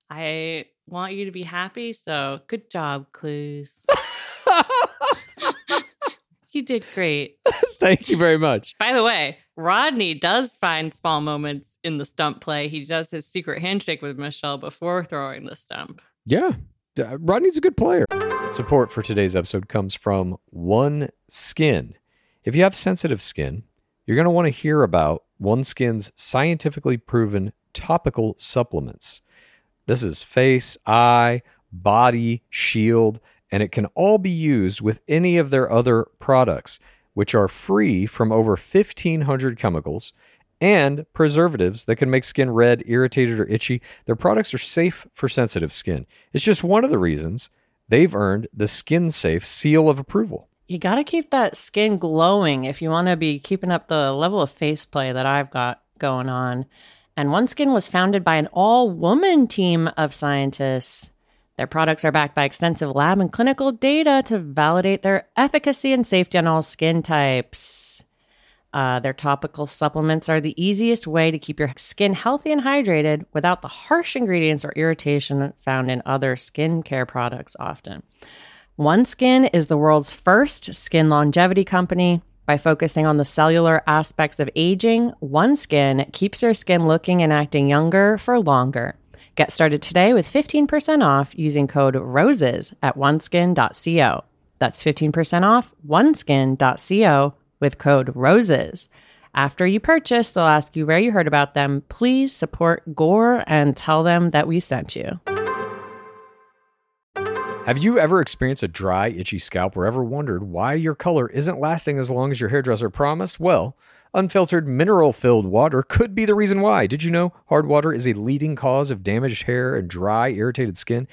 I want you to be happy. So good job, Clues. you did great. Thank you very much. By the way, Rodney does find small moments in the stump play. He does his secret handshake with Michelle before throwing the stump. Yeah. Uh, Rodney's a good player. Support for today's episode comes from One Skin. If you have sensitive skin, you're going to want to hear about OneSkin's scientifically proven topical supplements. This is face, eye, body, shield, and it can all be used with any of their other products, which are free from over 1,500 chemicals and preservatives that can make skin red, irritated, or itchy. Their products are safe for sensitive skin. It's just one of the reasons they've earned the Skin Safe seal of approval. You got to keep that skin glowing if you want to be keeping up the level of face play that I've got going on. And OneSkin was founded by an all woman team of scientists. Their products are backed by extensive lab and clinical data to validate their efficacy and safety on all skin types. Uh, their topical supplements are the easiest way to keep your skin healthy and hydrated without the harsh ingredients or irritation found in other skincare products often. OneSkin is the world's first skin longevity company. By focusing on the cellular aspects of aging, OneSkin keeps your skin looking and acting younger for longer. Get started today with 15% off using code ROSES at oneskin.co. That's 15% off oneskin.co with code ROSES. After you purchase, they'll ask you where you heard about them. Please support Gore and tell them that we sent you. Have you ever experienced a dry, itchy scalp or ever wondered why your color isn't lasting as long as your hairdresser promised? Well, unfiltered mineral filled water could be the reason why. Did you know hard water is a leading cause of damaged hair and dry, irritated skin?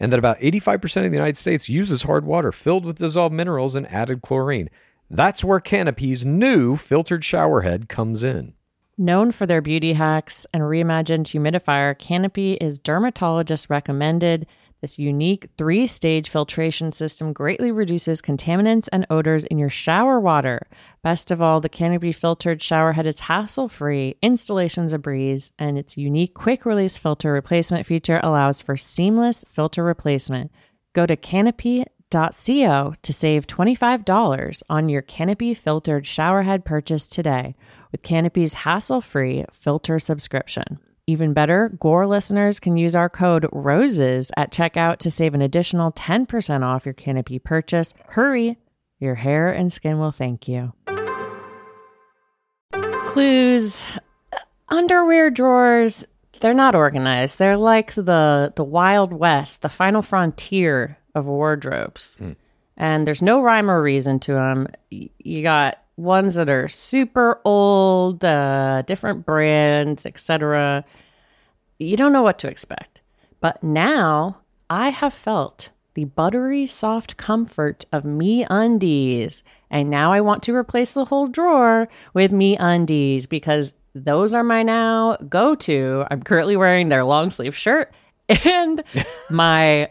And that about 85% of the United States uses hard water filled with dissolved minerals and added chlorine. That's where Canopy's new filtered shower head comes in. Known for their beauty hacks and reimagined humidifier, Canopy is dermatologist recommended. This unique three stage filtration system greatly reduces contaminants and odors in your shower water. Best of all, the Canopy filtered shower head is hassle free, installation's a breeze, and its unique quick release filter replacement feature allows for seamless filter replacement. Go to canopy.co to save $25 on your Canopy filtered shower head purchase today with Canopy's hassle free filter subscription. Even better, Gore listeners can use our code ROSES at checkout to save an additional 10% off your Canopy purchase. Hurry, your hair and skin will thank you. Clues underwear drawers, they're not organized. They're like the the Wild West, the final frontier of wardrobes. And there's no rhyme or reason to them. You got ones that are super old, uh, different brands, etc. You don't know what to expect. But now I have felt the buttery soft comfort of MeUndies. And now I want to replace the whole drawer with MeUndies because those are my now go to. I'm currently wearing their long sleeve shirt and my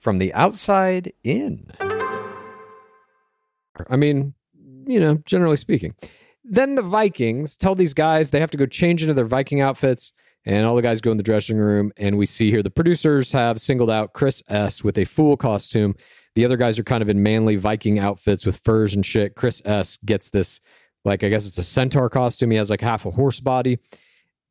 from the outside in. I mean, you know, generally speaking. Then the Vikings tell these guys they have to go change into their Viking outfits, and all the guys go in the dressing room. And we see here the producers have singled out Chris S with a fool costume. The other guys are kind of in manly Viking outfits with furs and shit. Chris S gets this, like, I guess it's a centaur costume. He has like half a horse body.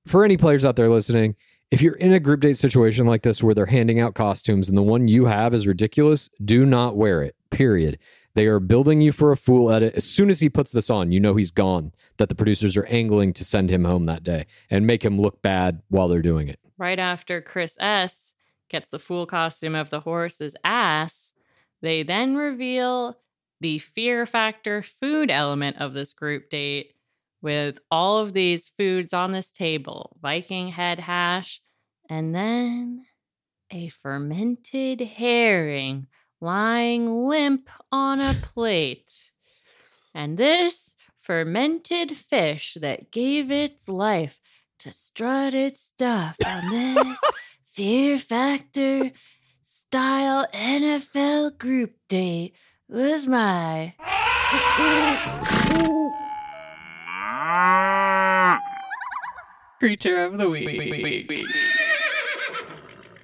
For any players out there listening, if you're in a group date situation like this where they're handing out costumes and the one you have is ridiculous, do not wear it. Period. They are building you for a fool edit. As soon as he puts this on, you know he's gone. That the producers are angling to send him home that day and make him look bad while they're doing it. Right after Chris S gets the fool costume of the horse's ass, they then reveal the fear factor food element of this group date with all of these foods on this table Viking head hash, and then a fermented herring lying limp on a plate. And this fermented fish that gave its life to strut its stuff on this Fear Factor style NFL group date was my. Creature of the week.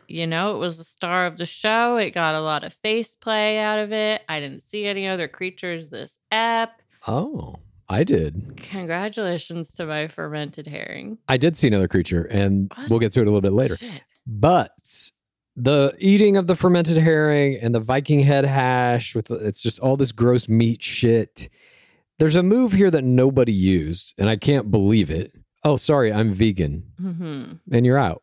You know, it was the star of the show. It got a lot of face play out of it. I didn't see any other creatures this ep. Oh, I did. Congratulations to my fermented herring. I did see another creature, and What? we'll get to it a little bit later. Shit. But the eating of the fermented herring and the Viking head hash with it's just all this gross meat shit. There's a move here that nobody used, and I can't believe it. Oh, sorry, I'm vegan, hmm and you're out.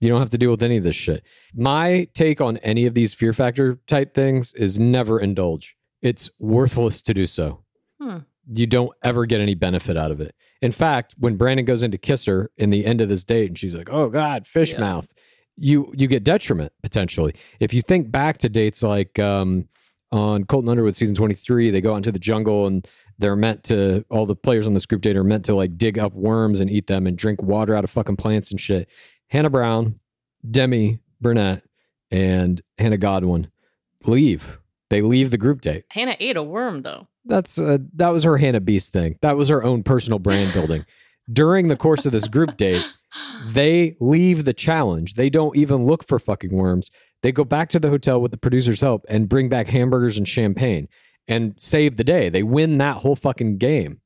You don't have to deal with any of this shit. My take on any of these fear factor type things is never indulge. It's worthless to do so. Hmm. You don't ever get any benefit out of it. In fact, when Brandon goes in to kiss her in the end of this date and she's like, "Oh god, fish Yeah. mouth." You you get detriment potentially. If you think back to dates like um on Colton Underwood season 23, they go out into the jungle and they're meant to all the players on this group date are meant to like dig up worms and eat them and drink water out of fucking plants and shit. Hannah Brown, Demi Burnett, and Hannah Godwin leave. They leave the group date. Hannah ate a worm though. That's uh, that was her Hannah Beast thing. That was her own personal brand building. During the course of this group date, they leave the challenge. They don't even look for fucking worms. They go back to the hotel with the producer's help and bring back hamburgers and champagne and save the day. They win that whole fucking game.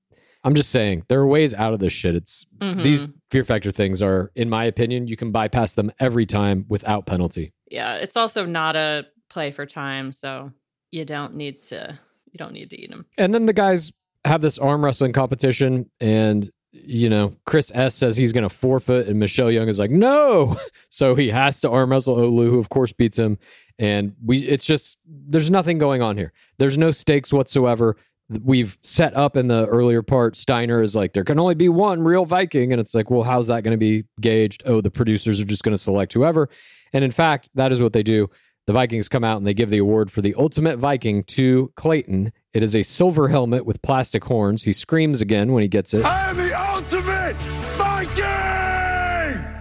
I'm just saying there are ways out of this shit. It's Mhm. these fear factor things are, in my opinion, you can bypass them every time without penalty. Yeah, it's also not a play for time, so you don't need to you don't need to eat them. And then the guys have this arm wrestling competition, and you know, Chris S says he's going to forfeit, and Michelle Young is like, no. So he has to arm wrestle Olu, who of course beats him. And we, it's just there's nothing going on here. There's no stakes whatsoever. We've set up in the earlier part. Steiner is like, there can only be one real Viking, and it's like, well, how's that going to be gauged? Oh, the producers are just going to select whoever. And in fact, that is what they do. The Vikings come out and they give the award for the ultimate Viking to Clayton. It is a silver helmet with plastic horns. He screams again when he gets it. I am the ultimate Viking!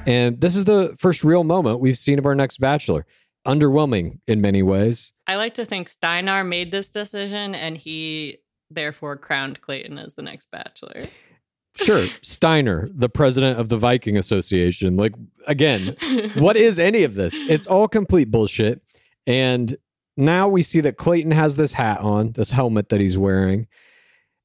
And this is the first real moment we've seen of our next Bachelor. Underwhelming in many ways. I like to think Steinar made this decision and he therefore crowned Clayton as the next bachelor. Sure, Steiner, the president of the Viking Association. Like, again, what is any of this? It's all complete bullshit. And now we see that Clayton has this hat on, this helmet that he's wearing.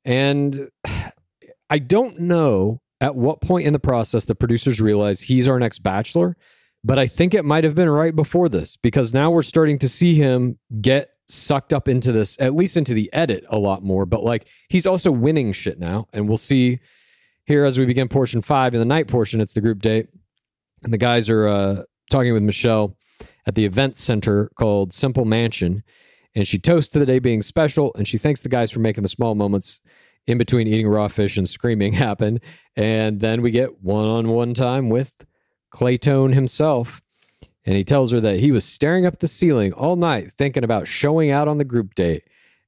And I don't know at what point in the process the producers realize he's our next bachelor, but I think it might have been right before this because now we're starting to see him get sucked up into this, at least into the edit a lot more. But like he's also winning shit now. And we'll see here as we begin portion five. In the night portion, it's the group date. And the guys are uh, talking with Michelle at the event center called Simple Mansion. And she toasts to the day being special. And she thanks the guys for making the small moments in between eating raw fish and screaming happen. And then we get one on one time with Claytone himself. And he tells her that he was staring up the ceiling all night thinking about showing out on the group date.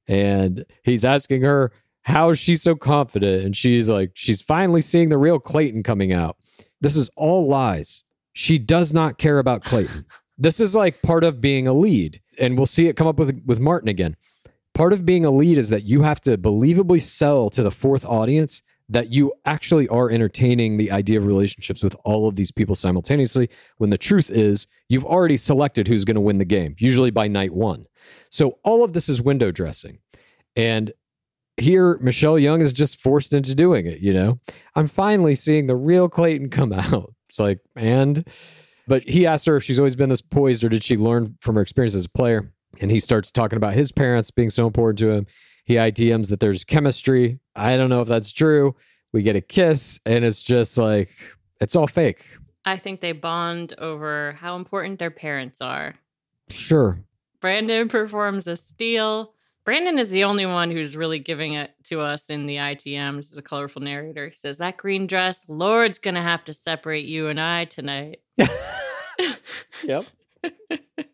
And he's asking her how she's so confident. And she's like, she's finally seeing the real Clayton coming out. This is all lies. She does not care about Clayton. this is like part of being a lead. And we'll see it come up with with Martin again part of being a lead is that you have to believably sell to the fourth audience that you actually are entertaining the idea of relationships with all of these people simultaneously when the truth is you've already selected who's going to win the game usually by night 1 so all of this is window dressing. And here michelle young is just forced into doing it you know? I'm finally seeing the real clayton come out. It's like and but he asked her if she's always been this poised or did she learn from her experience as a player? And he starts talking about his parents being so important to him. He ITMs that there's chemistry. I don't know if that's true. We get a kiss, and it's just like it's all fake. I think they bond over how important their parents are. Sure. Brandon performs a steal. Brandon is the only one who's really giving it to us in the ITMs as a colorful narrator. He says, That green dress, Lord's going to have to separate you and I tonight. Yep.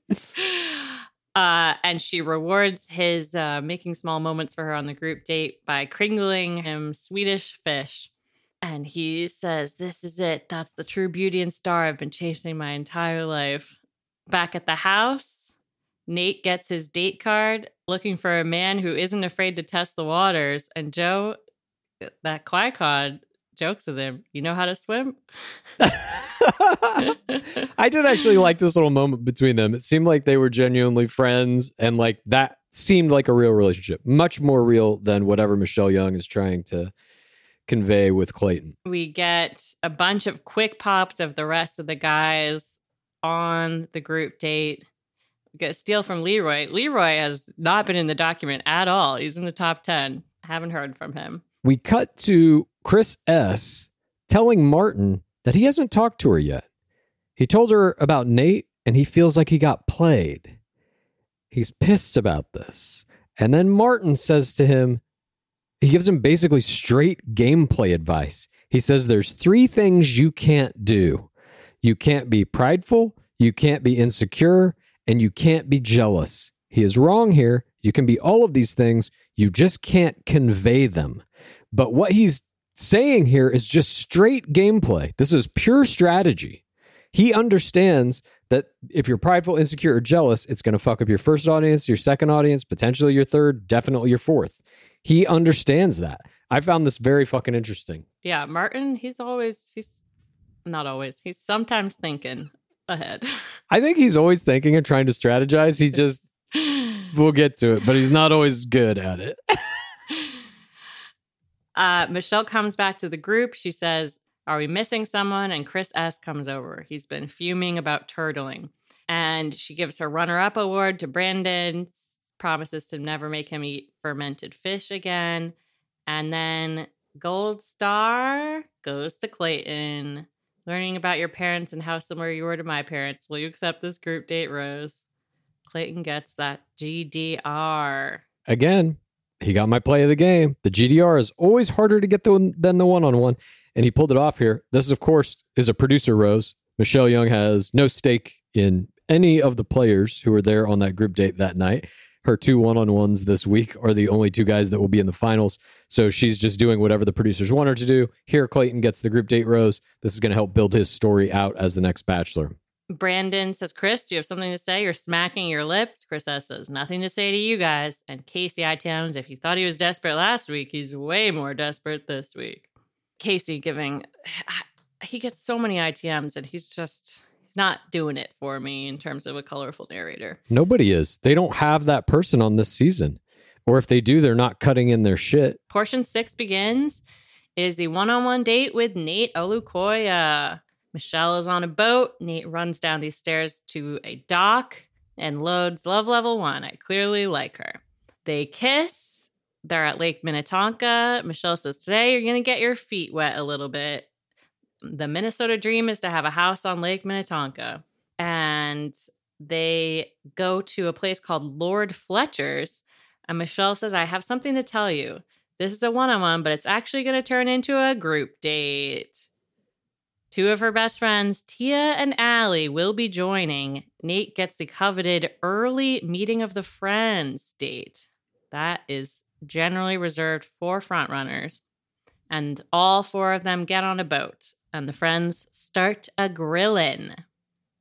Uh, and she rewards his uh, making small moments for her on the group date by kringling him Swedish fish. And he says, This is it. That's the true beauty and star I've been chasing my entire life. Back at the house, Nate gets his date card looking for a man who isn't afraid to test the waters. And Joe, that Qui-Con, jokes with him. You know how to swim? I did actually like this little moment between them. It seemed like they were genuinely friends and like that seemed like a real relationship, much more real than whatever Michelle Young is trying to convey with Clayton. we get a bunch of quick pops of the rest of the guys on the group date. We get a steal from Leroy. Leroy has not been in the document at all. He's in the top 10. Haven't heard from him. We cut to Chris S telling Martin that he hasn't talked to her yet. He told her about Nate and he feels like he got played. He's pissed about this. And then Martin says to him, he gives him basically straight gameplay advice. He says there's three things you can't do. You can't be prideful, you can't be insecure, and you can't be jealous. He is wrong here. You can be all of these things, you just can't convey them. But what he's saying here is just straight gameplay. This is pure strategy. He understands that if you're prideful, insecure, or jealous, it's going to fuck up your first audience, your second audience, potentially your third, definitely your fourth. He understands that. I found this very fucking interesting. Yeah, Martin, he's always, he's not always, he's sometimes thinking ahead. I think he's always thinking and trying to strategize. He just, we'll get to it, but he's not always good at it. Uh, Michelle comes back to the group. She says, Are we missing someone? And Chris S comes over. He's been fuming about turtling. And she gives her runner up award to Brandon, promises to never make him eat fermented fish again. And then Gold Star goes to Clayton. Learning about your parents and how similar you were to my parents. Will you accept this group date, Rose? Clayton gets that GDR. Again, he got my play of the game. The GDR is always harder to get than, than the one on one, and he pulled it off here. This, is, of course, is a producer rose. Michelle Young has no stake in any of the players who were there on that group date that night. Her two one on ones this week are the only two guys that will be in the finals. So she's just doing whatever the producers want her to do. Here, Clayton gets the group date rose. This is going to help build his story out as the next bachelor. Brandon says, Chris, do you have something to say? You're smacking your lips. Chris S says, nothing to say to you guys. And Casey ITMs, if you thought he was desperate last week, he's way more desperate this week. Casey giving, he gets so many ITMs and he's just he's not doing it for me in terms of a colorful narrator. Nobody is. They don't have that person on this season. Or if they do, they're not cutting in their shit. Portion six begins. It is the one on one date with Nate Olukoya. Michelle is on a boat. Nate runs down these stairs to a dock and loads love level one. I clearly like her. They kiss. They're at Lake Minnetonka. Michelle says, Today you're going to get your feet wet a little bit. The Minnesota dream is to have a house on Lake Minnetonka. And they go to a place called Lord Fletcher's. And Michelle says, I have something to tell you. This is a one on one, but it's actually going to turn into a group date. Two of her best friends, Tia and Allie, will be joining. Nate gets the coveted early meeting of the friends date. That is generally reserved for frontrunners. And all four of them get on a boat, and the friends start a grillin'.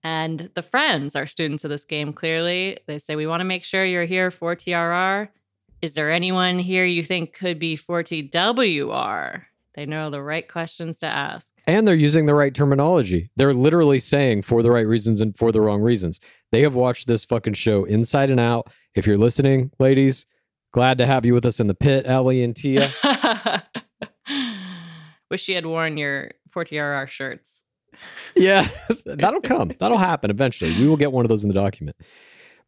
And the friends are students of this game, clearly. They say, We want to make sure you're here for TRR. Is there anyone here you think could be for TWR? They know the right questions to ask. And they're using the right terminology. They're literally saying for the right reasons and for the wrong reasons. They have watched this fucking show inside and out. If you're listening, ladies, glad to have you with us in the pit, Ellie and Tia. Wish you had worn your 4TRR shirts. yeah, that'll come. That'll happen eventually. We will get one of those in the document.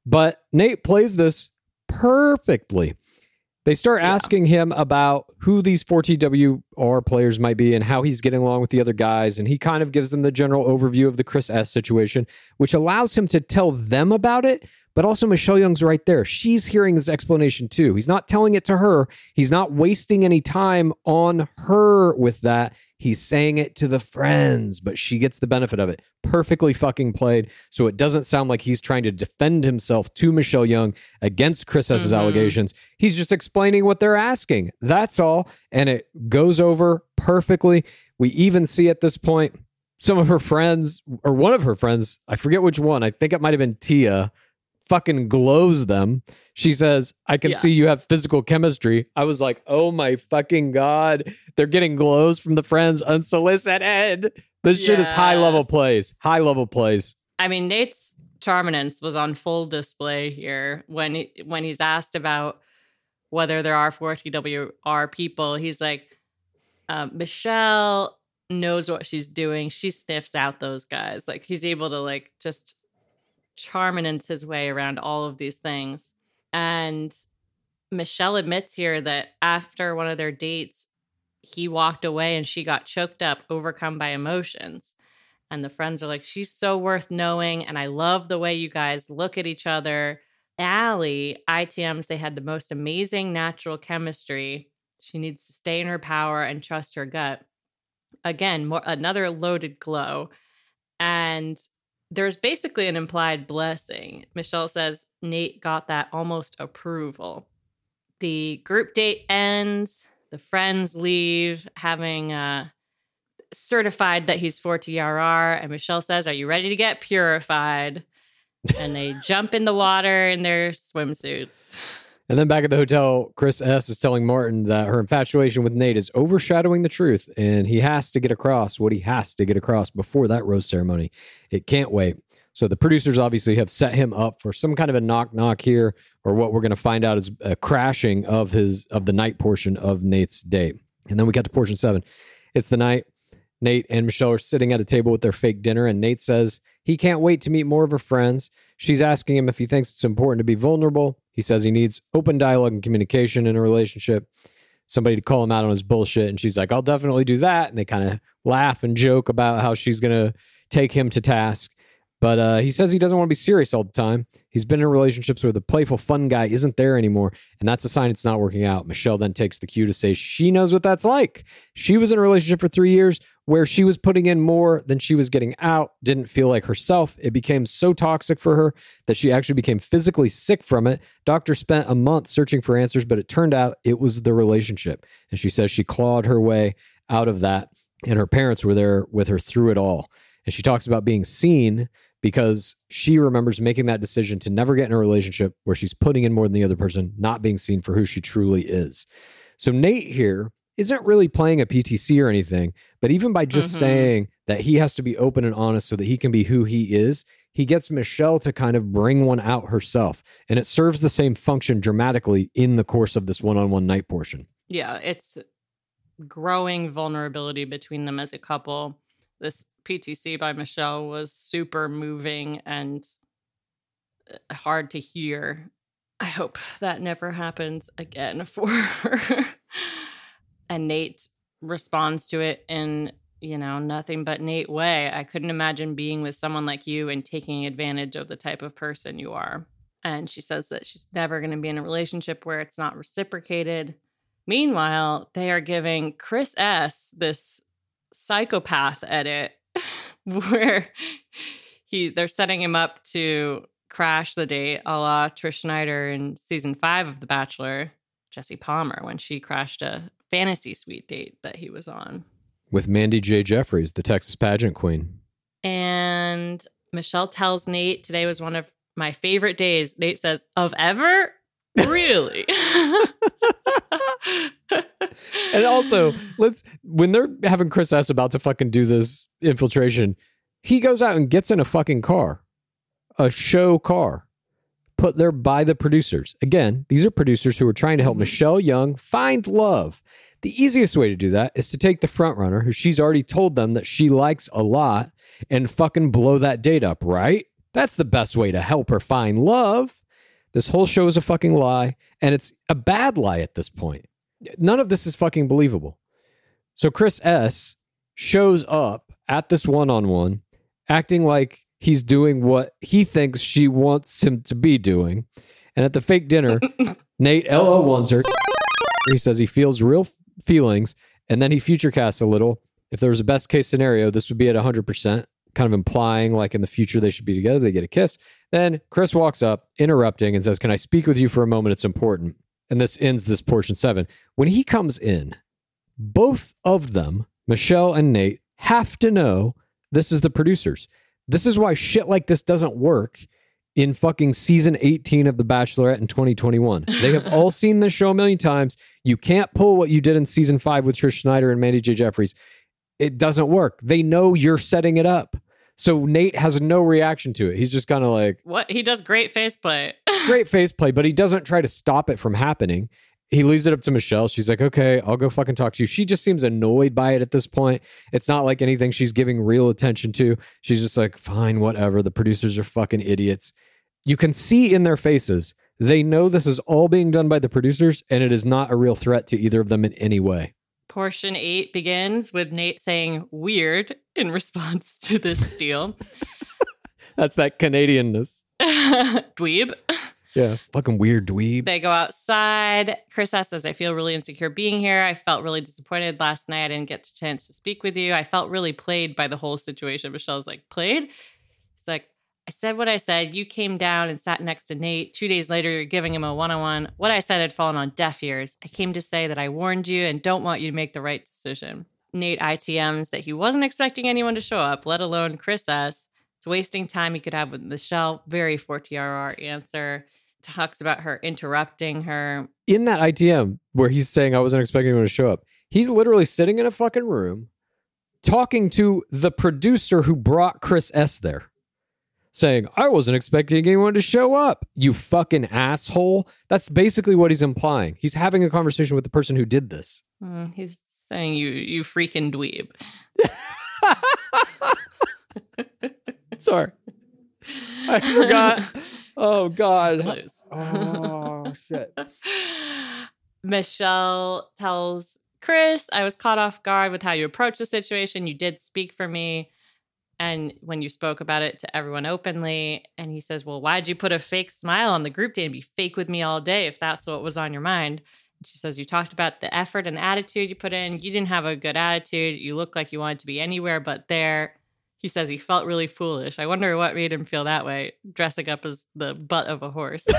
But Nate plays this perfectly. They start asking him about who these 4TWR players might be and how he's getting along with the other guys. And he kind of gives them the general overview of the Chris S situation, which allows him to tell them about it. But also, Michelle Young's right there. She's hearing this explanation too. He's not telling it to her, he's not wasting any time on her with that. He's saying it to the friends, but she gets the benefit of it. Perfectly fucking played. So it doesn't sound like he's trying to defend himself to Michelle Young against Chris S's mm-hmm. allegations. He's just explaining what they're asking. That's all. And it goes over perfectly. We even see at this point some of her friends, or one of her friends, I forget which one, I think it might have been Tia, fucking glows them. She says, I can Yeah. see you have physical chemistry. I was like, oh my fucking God. They're getting glows from the friends unsolicited. This shit is high level plays. High level plays. I mean, Nate's charminance was on full display here when he, when he's asked about whether there are 4TWR people. He's like, um, Michelle knows what she's doing. She sniffs out those guys. Like he's able to like just charminance his way around all of these things. And Michelle admits here that after one of their dates, he walked away and she got choked up, overcome by emotions. And the friends are like, she's so worth knowing. And I love the way you guys look at each other. Allie, ITMs, they had the most amazing natural chemistry. She needs to stay in her power and trust her gut. Again, more another loaded glow. And there's basically an implied blessing. Michelle says Nate got that almost approval. The group date ends, the friends leave, having uh, certified that he's for TRR. And Michelle says, Are you ready to get purified? And they jump in the water in their swimsuits. And then back at the hotel, Chris S is telling Martin that her infatuation with Nate is overshadowing the truth, and he has to get across what he has to get across before that rose ceremony. It can't wait. So the producers obviously have set him up for some kind of a knock knock here, or what we're going to find out is a crashing of his of the night portion of Nate's date. And then we get to portion seven. It's the night. Nate and Michelle are sitting at a table with their fake dinner, and Nate says he can't wait to meet more of her friends. She's asking him if he thinks it's important to be vulnerable. He says he needs open dialogue and communication in a relationship. Somebody to call him out on his bullshit. And she's like, I'll definitely do that. And they kind of laugh and joke about how she's going to take him to task. But uh, he says he doesn't want to be serious all the time. He's been in relationships where the playful, fun guy isn't there anymore. And that's a sign it's not working out. Michelle then takes the cue to say she knows what that's like. She was in a relationship for three years where she was putting in more than she was getting out, didn't feel like herself. It became so toxic for her that she actually became physically sick from it. Doctor spent a month searching for answers, but it turned out it was the relationship. And she says she clawed her way out of that. And her parents were there with her through it all. And she talks about being seen because she remembers making that decision to never get in a relationship where she's putting in more than the other person, not being seen for who she truly is. So Nate here isn't really playing a PTC or anything, but even by just Mhm. saying that he has to be open and honest so that he can be who he is, he gets Michelle to kind of bring one out herself. And it serves the same function dramatically in the course of this one on one night portion. Yeah, it's growing vulnerability between them as a couple. This PTC by Michelle was super moving and uh, hard to hear. I hope that never happens again for her. And Nate responds to it in, you know, nothing but Nate way. I couldn't imagine being with someone like you and taking advantage of the type of person you are. And she says that she's never going to be in a relationship where it's not reciprocated. Meanwhile, they are giving Chris S this psychopath edit where he they're setting him up to crash the date a la Trish Schneider in season five of The Bachelor, Jesse Palmer, when she crashed a fantasy suite date that he was on. With Mandy Jaye Jeffreys, the Texas pageant queen. And Michelle tells Nate today was one of my favorite days. Nate says, Of ever? Really? And also, let's when they're having Chris S about to fucking do this infiltration, he goes out and gets in a fucking car, a show car, put there by the producers. Again, these are producers who are trying to help mm-hmm. Michelle Young find love. The easiest way to do that is to take the front runner, who she's already told them that she likes a lot, and fucking blow that date up, right? That's the best way to help her find love. This whole show is a fucking lie, and it's a bad lie at this point. None of this is fucking believable. So Chris S shows up at this one on one, acting like he's doing what he thinks she wants him to be doing. And at the fake dinner, Nate LO wants her. He says he feels real feelings, and then he future casts a little. If there was a best case scenario, this would be at 100%, kind of implying like in the future they should be together, they get a kiss. Then Chris walks up, interrupting, and says, Can I speak with you for a moment? It's important. And this ends this portion seven. When he comes in, both of them, Michelle and Nate, have to know this is the producers. This is why shit like this doesn't work in fucking season 18 of The Bachelorette in 2021. They have all seen this show a million times. You can't pull what you did in season five with Trish Schneider and Mandy Jaye Jeffreys. It doesn't work. They know you're setting it up. So Nate has no reaction to it. He's just kind of like, what? He does great face play. great face play, but he doesn't try to stop it from happening. He leaves it up to Michelle. She's like, okay, I'll go fucking talk to you. She just seems annoyed by it at this point. It's not like anything she's giving real attention to. She's just like, fine, whatever. The producers are fucking idiots. You can see in their faces, they know this is all being done by the producers and it is not a real threat to either of them in any way. Portion eight begins with Nate saying weird in response to this steal. That's that Canadianness. Dweeb. Yeah. Fucking weird dweeb. They go outside. Chris S says, I feel really insecure being here. I felt really disappointed last night. I didn't get a chance to speak with you. I felt really played by the whole situation. Michelle's like, played? He's like, I said what I said. You came down and sat next to Nate. Two days later, you're giving him a one on one. What I said had fallen on deaf ears. I came to say that I warned you and don't want you to make the right decision. Nate ITMs that he wasn't expecting anyone to show up, let alone Chris S. It's wasting time he could have with Michelle. Very 4TRR answer. Talks about her interrupting her. in that ITM where he's saying I wasn't expecting anyone to show up, he's literally sitting in a fucking room talking to the producer who brought Chris S there. Saying, I wasn't expecting anyone to show up, you fucking asshole. That's basically what he's implying. He's having a conversation with the person who did this. Mm, he's saying you you freaking dweeb. Sorry. I forgot. Oh, God. Oh, shit. Michelle tells Chris, I was caught off guard with how you approached the situation. You did speak for me. And when you spoke about it to everyone openly, and he says, Well, why'd you put a fake smile on the group date and be fake with me all day if that's what was on your mind? And she says, You talked about the effort and attitude you put in. You didn't have a good attitude. You looked like you wanted to be anywhere but there. He says he felt really foolish. I wonder what made him feel that way, dressing up as the butt of a horse.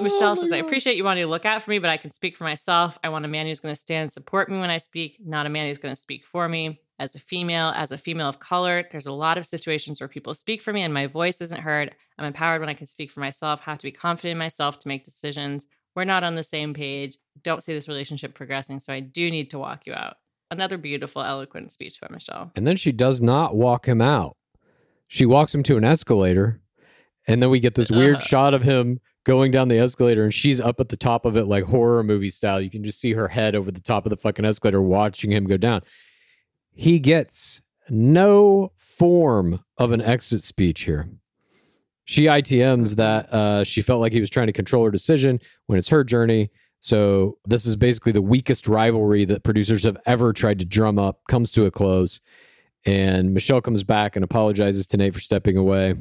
Michelle oh says, I appreciate you wanting to look out for me, but I can speak for myself. I want a man who's going to stand and support me when I speak, not a man who's going to speak for me. As a female, as a female of color, there's a lot of situations where people speak for me and my voice isn't heard. I'm empowered when I can speak for myself, have to be confident in myself to make decisions. We're not on the same page. don't see this relationship progressing. So I do need to walk you out. Another beautiful, eloquent speech by Michelle. And then she does not walk him out. She walks him to an escalator. And then we get this weird Uh. shot of him going down the escalator and she's up at the top of it like horror movie style. You can just see her head over the top of the fucking escalator watching him go down. He gets no form of an exit speech here. She ITMs that uh, she felt like he was trying to control her decision when it's her journey. So this is basically the weakest rivalry that producers have ever tried to drum up comes to a close. And Michelle comes back and apologizes to Nate for stepping away.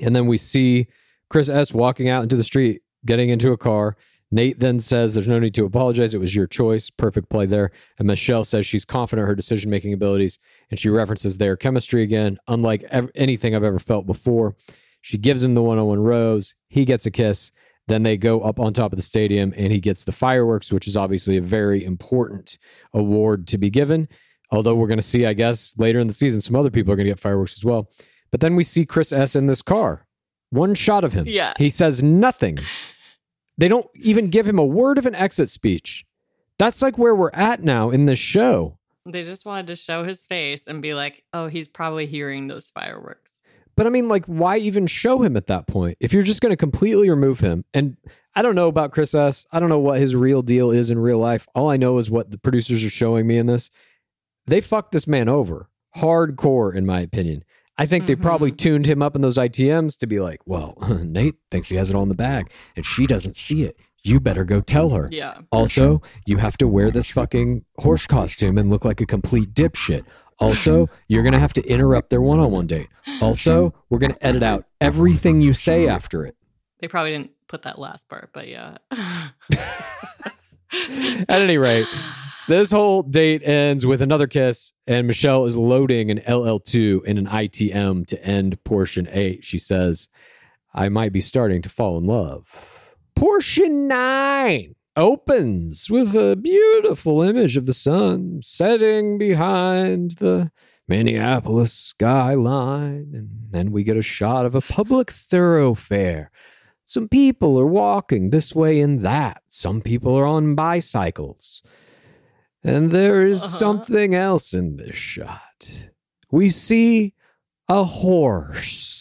And then we see Chris S walking out into the street, getting into a car. Nate then says, There's no need to apologize. It was your choice. Perfect play there. And Michelle says she's confident her decision making abilities. And she references their chemistry again, unlike ev- anything I've ever felt before. She gives him the one on one rose. He gets a kiss. Then they go up on top of the stadium and he gets the fireworks, which is obviously a very important award to be given. Although we're going to see, I guess, later in the season, some other people are going to get fireworks as well. But then we see Chris S in this car. One shot of him. Yeah. He says nothing. They don't even give him a word of an exit speech. That's like where we're at now in this show. They just wanted to show his face and be like, oh, he's probably hearing those fireworks. But I mean, like, why even show him at that point? If you're just going to completely remove him, and I don't know about Chris S. I don't know what his real deal is in real life. All I know is what the producers are showing me in this. They fucked this man over hardcore, in my opinion. I think they probably mm-hmm. tuned him up in those ITMs to be like, well, Nate thinks he has it all in the bag and she doesn't see it. You better go tell her. Yeah. Also, you have to wear this fucking horse costume and look like a complete dipshit. Also, you're going to have to interrupt their one on one date. Also, we're going to edit out everything you say after it. They probably didn't put that last part, but yeah. At any rate, this whole date ends with another kiss, and Michelle is loading an LL2 in an ITM to end portion eight. She says, I might be starting to fall in love. Portion nine opens with a beautiful image of the sun setting behind the Minneapolis skyline. And then we get a shot of a public thoroughfare. Some people are walking this way and that. Some people are on bicycles. And there is Uh-huh. something else in this shot. We see a horse.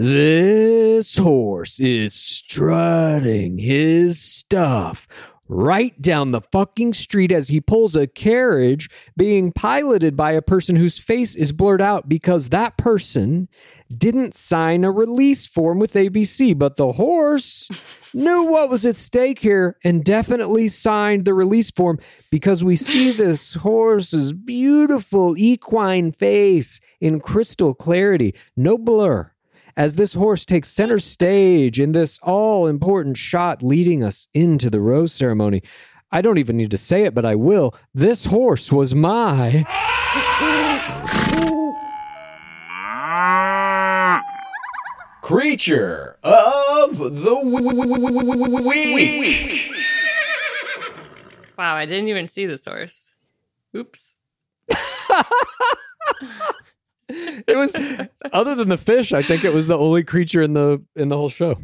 This horse is strutting his stuff right down the fucking street as he pulls a carriage being piloted by a person whose face is blurred out because that person didn't sign a release form with ABC, but the horse knew what was at stake here and definitely signed the release form because we see this horse's beautiful equine face in crystal clarity, no blur. As this horse takes center stage in this all important shot leading us into the rose ceremony. I don't even need to say it, but I will. This horse was my. Creature of the week. wow, I didn't even see the source. Oops. It was other than the fish, I think it was the only creature in the in the whole show.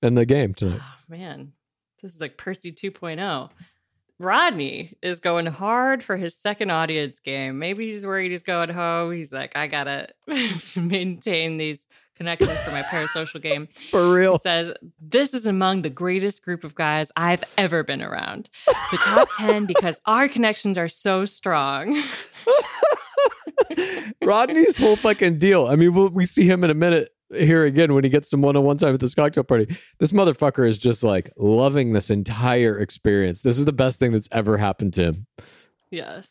In the game tonight. Oh, man, this is like Percy 2.0. Rodney is going hard for his second audience game. Maybe he's worried he's going home. He's like, I gotta maintain these connections for my parasocial game. For He real. says, This is among the greatest group of guys I've ever been around. The top 10 because our connections are so strong. Rodney's whole fucking deal. I mean, we'll, we see him in a minute here again when he gets some one on one time at this cocktail party. This motherfucker is just like loving this entire experience. This is the best thing that's ever happened to him. Yes.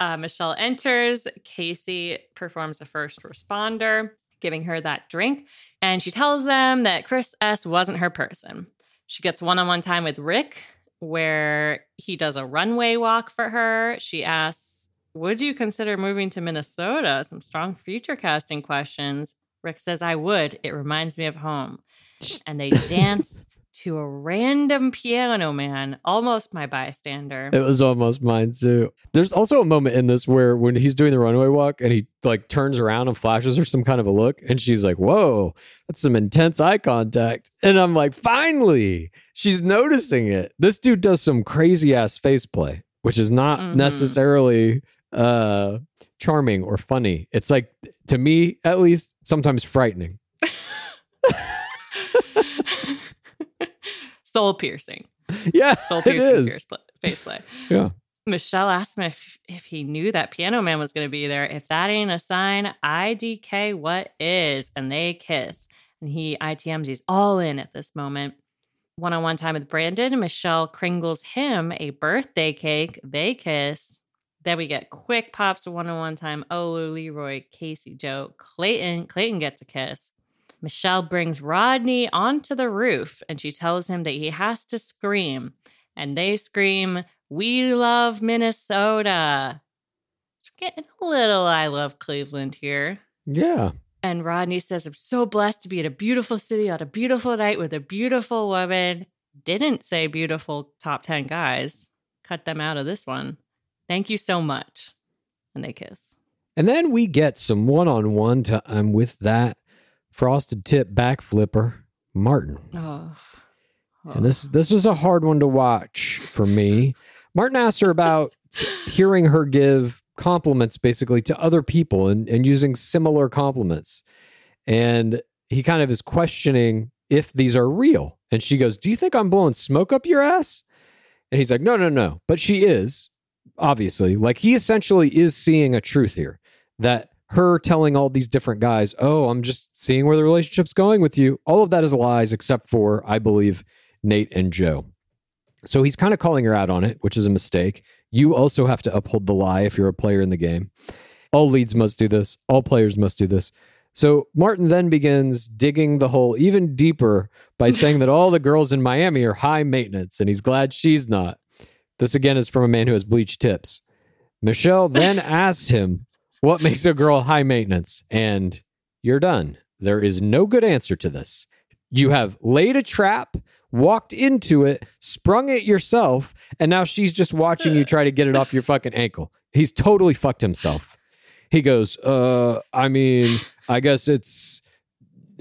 Uh, Michelle enters. Casey performs a first responder, giving her that drink. And she tells them that Chris S. wasn't her person. She gets one on one time with Rick, where he does a runway walk for her. She asks, Would you consider moving to Minnesota? Some strong future casting questions. Rick says, I would. It reminds me of home. And they dance to a random piano man, almost my bystander. It was almost mine too. There's also a moment in this where when he's doing the runaway walk and he like turns around and flashes her some kind of a look, and she's like, "Whoa, that's some intense eye contact." And I'm like, "Finally, she's noticing it." This dude does some crazy ass face play, which is not Mhm. necessarily uh charming or funny. It's like to me, at least, sometimes frightening. Soul piercing. Yeah, Soul piercing play- face play. Yeah. Michelle asked him if, if he knew that piano man was going to be there. If that ain't a sign, IDK, what is? And they kiss. And he ITMs, he's all in at this moment. One on one time with Brandon. Michelle kringles him a birthday cake. They kiss. Then we get quick pops one on one time. Oh, Leroy, Casey, Joe, Clayton. Clayton gets a kiss. Michelle brings Rodney onto the roof and she tells him that he has to scream. And they scream, We love Minnesota. It's getting a little I love Cleveland here. Yeah. And Rodney says, I'm so blessed to be in a beautiful city on a beautiful night with a beautiful woman. Didn't say beautiful top 10 guys. Cut them out of this one. Thank you so much. And they kiss. And then we get some one on one time um, with that frosted tip back flipper, Martin. Oh. And this this was a hard one to watch for me. Martin asked her about hearing her give compliments basically to other people and, and using similar compliments. And he kind of is questioning if these are real. And she goes, Do you think I'm blowing smoke up your ass? And he's like, No, no, no. But she is, obviously. Like he essentially is seeing a truth here that her telling all these different guys, Oh, I'm just seeing where the relationship's going with you. All of that is lies, except for, I believe, Nate and Joe. So he's kind of calling her out on it, which is a mistake. You also have to uphold the lie if you're a player in the game. All leads must do this, all players must do this. So Martin then begins digging the hole even deeper by saying that all the girls in Miami are high maintenance and he's glad she's not. This again is from a man who has bleached tips. Michelle then asks him what makes a girl high maintenance, and you're done. There is no good answer to this. You have laid a trap, walked into it, sprung it yourself, and now she's just watching you try to get it off your fucking ankle. He's totally fucked himself. He goes, uh, I mean, I guess it's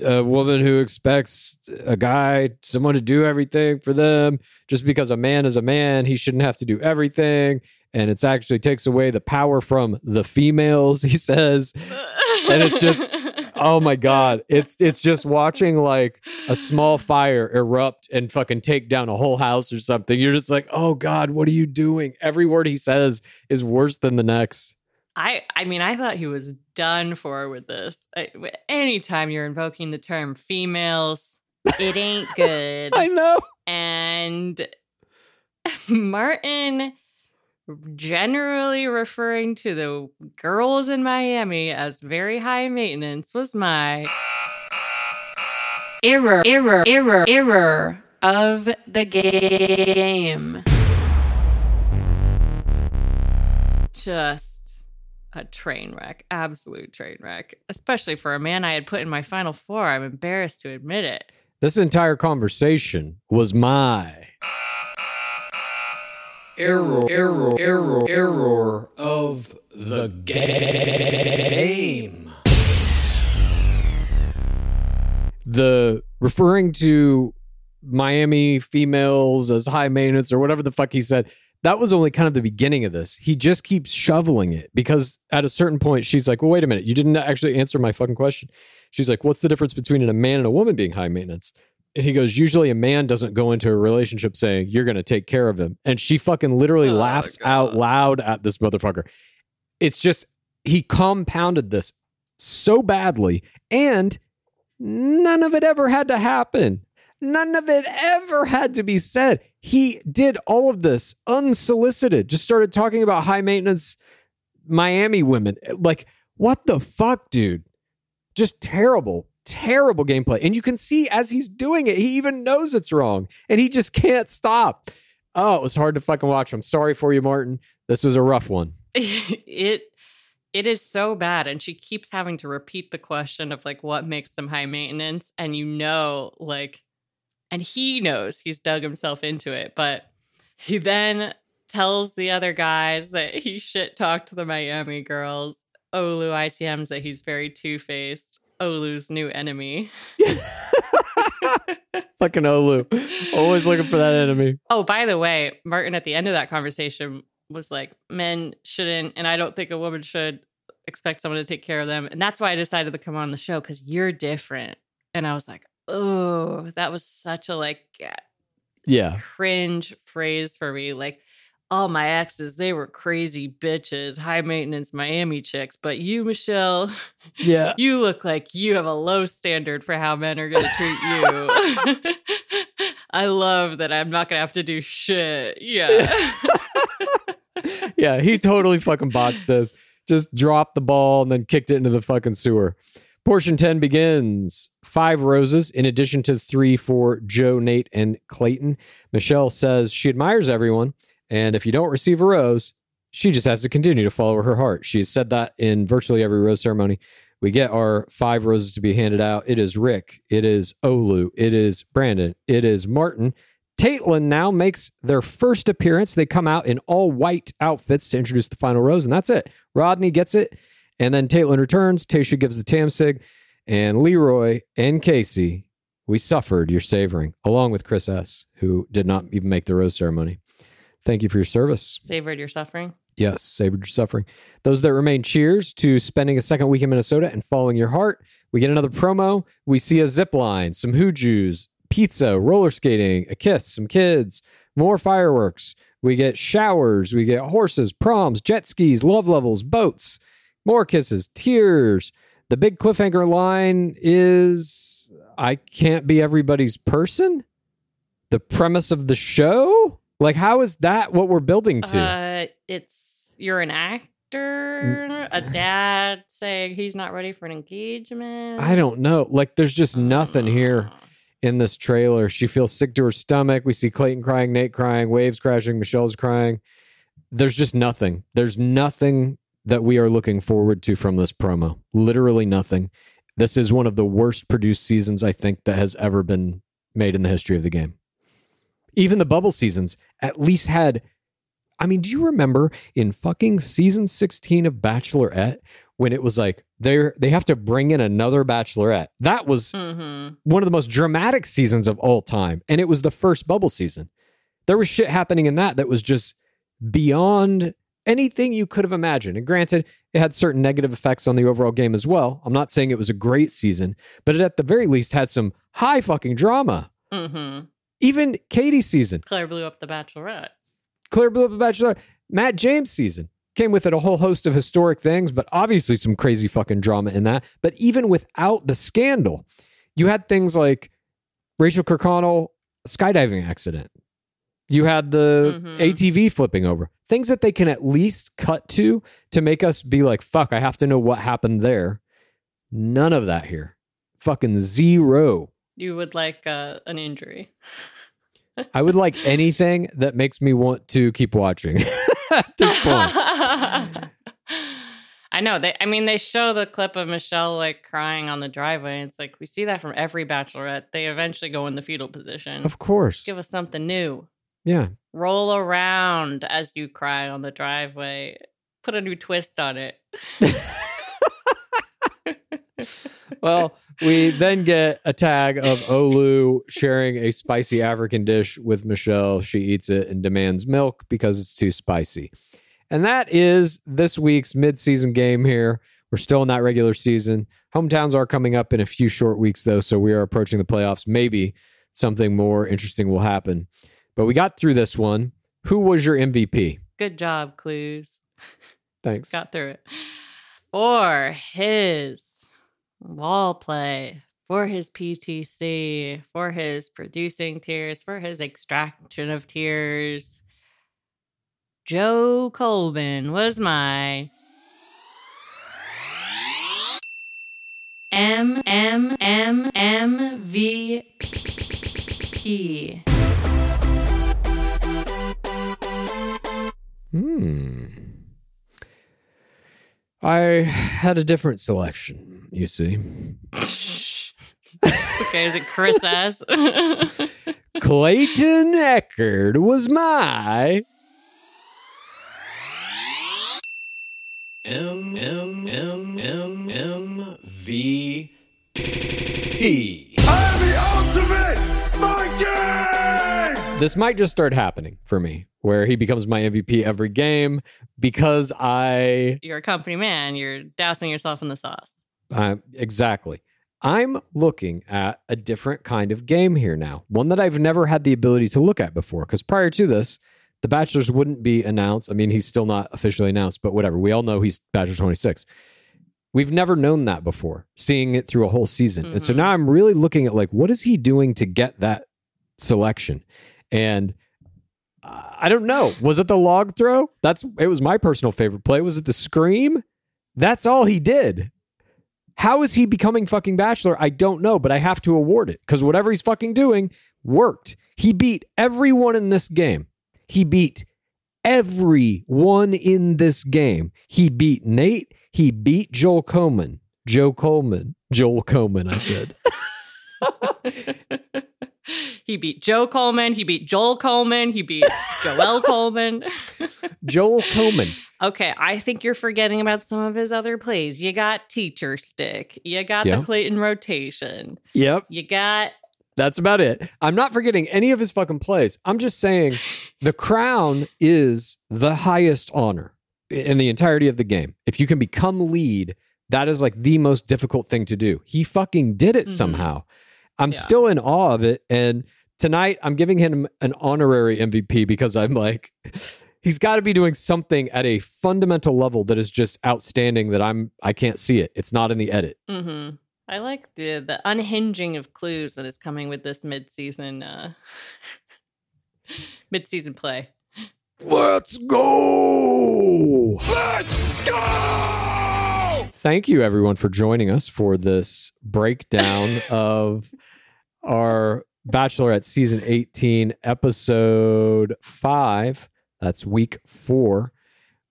a woman who expects a guy, someone to do everything for them. Just because a man is a man, he shouldn't have to do everything. And it's actually takes away the power from the females, he says. And it's just oh my god it's it's just watching like a small fire erupt and fucking take down a whole house or something you're just like oh god what are you doing every word he says is worse than the next I I mean, I thought he was done for with this. I, anytime you're invoking the term females, it ain't good. i know and Martin generally referring to the girls in Miami as very high maintenance was my error, error, error, error of the game. Just a train wreck, absolute train wreck, especially for a man I had put in my final four. I'm embarrassed to admit it. this entire conversation was my Error, error, error, error of the game. the referring to Miami females as high maintenance or whatever the fuck he said. That was only kind of the beginning of this. He just keeps shoveling it because at a certain point, she's like, Well, wait a minute. You didn't actually answer my fucking question. She's like, What's the difference between a man and a woman being high maintenance? And he goes, Usually a man doesn't go into a relationship saying, You're going to take care of him. And she fucking literally Oh, laughs God. out loud at this motherfucker. It's just, he compounded this so badly. And none of it ever had to happen. None of it ever had to be said. He did all of this unsolicited, just started talking about high maintenance Miami women. Like, what the fuck, dude? Just terrible, terrible gameplay. And you can see as he's doing it, he even knows it's wrong and he just can't stop. Oh, it was hard to fucking watch. I'm sorry for you, Martin. This was a rough one. it it is so bad and she keeps having to repeat the question of like what makes them high maintenance and you know like and he knows he's dug himself into it. But he then tells the other guys that he shit talked the Miami girls. Olu ITMs that he's very two faced. Olu's new enemy. Fucking Olu. Always looking for that enemy. Oh, by the way, Martin at the end of that conversation was like, men shouldn't, and I don't think a woman should expect someone to take care of them. And that's why I decided to come on the show because you're different. And I was like, oh, that was such a like Yeah. cringe phrase for me. Like, all my exes, they were crazy bitches, high maintenance Miami chicks. But you, Michelle, Yeah. you look like you have a low standard for how men are going to treat you. I love that I'm not going to have to do shit. Yeah. yeah, he totally fucking botched this. Just dropped the ball and then kicked it into the fucking sewer. Portion 10 begins. Five roses in addition to three for Joe, Nate, and Clayton. Michelle says she admires everyone. And if you don't receive a rose, she just has to continue to follow her heart. She's said that in virtually every rose ceremony. We get our five roses to be handed out. It is Rick. It is Olu. It is Brandon. It is Martin. Taitlin now makes their first appearance. They come out in all white outfits to introduce the final rose, and that's it. Rodney gets it, and then Taitlin returns. Tayshia gives the Tam Tamsig, and Leroy and Casey, we suffered your savoring, along with Chris S., who did not even make the rose ceremony. Thank you for your service. Savored your suffering. Yes, savored your suffering. Those that remain, cheers to spending a second week in Minnesota and following your heart. We get another promo. We see a zip line, some hoojus, pizza, roller skating, a kiss, some kids, more fireworks. We get showers. We get horses, proms, jet skis, love levels, boats, more kisses, tears. The big cliffhanger line is I can't be everybody's person. The premise of the show? Like, how is that what we're building to? Uh, it's you're an actor, a dad saying he's not ready for an engagement. I don't know. Like, there's just nothing here in this trailer. She feels sick to her stomach. We see Clayton crying, Nate crying, waves crashing, Michelle's crying. There's just nothing. There's nothing that we are looking forward to from this promo. Literally nothing. This is one of the worst produced seasons I think that has ever been made in the history of the game. Even the bubble seasons at least had. I mean, do you remember in fucking season 16 of Bachelorette when it was like they they have to bring in another bachelorette? That was hmm one of the most dramatic seasons of all time. And it was the first bubble season. There was shit happening in that that was just beyond anything you could have imagined. And granted, it had certain negative effects on the overall game as well. I'm not saying it was a great season, but it at the very least had some high fucking drama. hmm Even Katie's season, Claire blew up the Bachelorette. Claire blew up the Bachelor, Matt James season came with it a whole host of historic things, but obviously some crazy fucking drama in that. But even without the scandal, you had things like Rachel Kirkconnell skydiving accident. You had the Mhm. ATV flipping over. Things that they can at least cut to to make us be like, fuck, I have to know what happened there. None of that here. Fucking zero. You would like uh, an injury. I would like anything that makes me want to keep watching at this point. I know. They I mean they show the clip of Michelle like crying on the driveway. It's like we see that from every bachelorette. They eventually go in the fetal position. Of course. Give us something new. Yeah. Roll around as you cry on the driveway. Put a new twist on it. Well, we then get a tag of Olu sharing a spicy African dish with Michelle. She eats it and demands milk because it's too spicy. And that is this week's midseason game here. We're still in that regular season. Hometowns are coming up in a few short weeks, though, so we are approaching the playoffs. Maybe something more interesting will happen. But we got through this one. Who was your MVP? Good job, Clues. Thanks. Got through it. For his wall play, for his PTC, for his producing tears, for his extraction of tears. Joe Coleman was my M M M M V P. Hmm. I had a different selection, you see. Okay, is it Chris S? Clayton Echard was my. M M M M M V P. I'm the ultimate Viking! This might just start happening for me, where he becomes my MVP every game because I You're a company man. You're dousing yourself in the sauce. Uh, exactly. I'm looking at a different kind of game here now, one that I've never had the ability to look at before. Because prior to this, The Bachelor's wouldn't be announced. I mean, he's still not officially announced, but whatever. We all know he's Bachelor 26. We've never known that before, seeing it through a whole season. And so Mhm. now I'm really looking at like, what is he doing to get that selection? And I don't know. Was it the log throw? That's it was my personal favorite play. Was it the scream? That's all he did. How is he becoming fucking bachelor? I don't know, but I have to award it because whatever he's fucking doing worked. He beat everyone in this game. He beat everyone in this game. He beat Nate. He beat Joel Coleman. Joe Coleman. Joel Coleman, I said. he beat Joe Coleman. He beat Joel Coleman. He beat Joel Coleman. Joel Coleman. Okay, I think you're forgetting about some of his other plays. You got Teacher Stick. You got Yeah. the Clayton rotation. Yep. You got That's about it. I'm not forgetting any of his fucking plays. I'm just saying the crown is the highest honor in the entirety of the game. If you can become lead, that is like the most difficult thing to do. He fucking did it Mhm. somehow. I'm Yeah. still in awe of it. And tonight I'm giving him an honorary MVP because I'm like, he's got to be doing something at a fundamental level that is just outstanding that I'm I can't see it. It's not in the edit. hmm I like the the unhinging of clues that is coming with this mid season uh mid season play. Let's go. Let's go! Thank you, everyone, for joining us for this breakdown of our Bachelorette season 18, episode five. That's week four.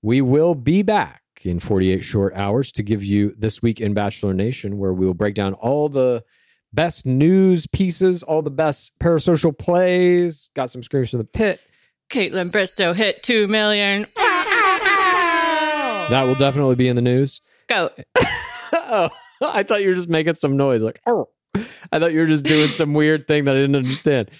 We will be back in 48 short hours to give you this week in Bachelor Nation, where we will break down all the best news pieces, all the best parasocial plays. Got some screams from the pit. Kaitlyn Bristowe hit two million. That will definitely be in the news. Go. oh, I thought you were just making some noise, like oh. I thought you were just doing some weird thing that I didn't understand.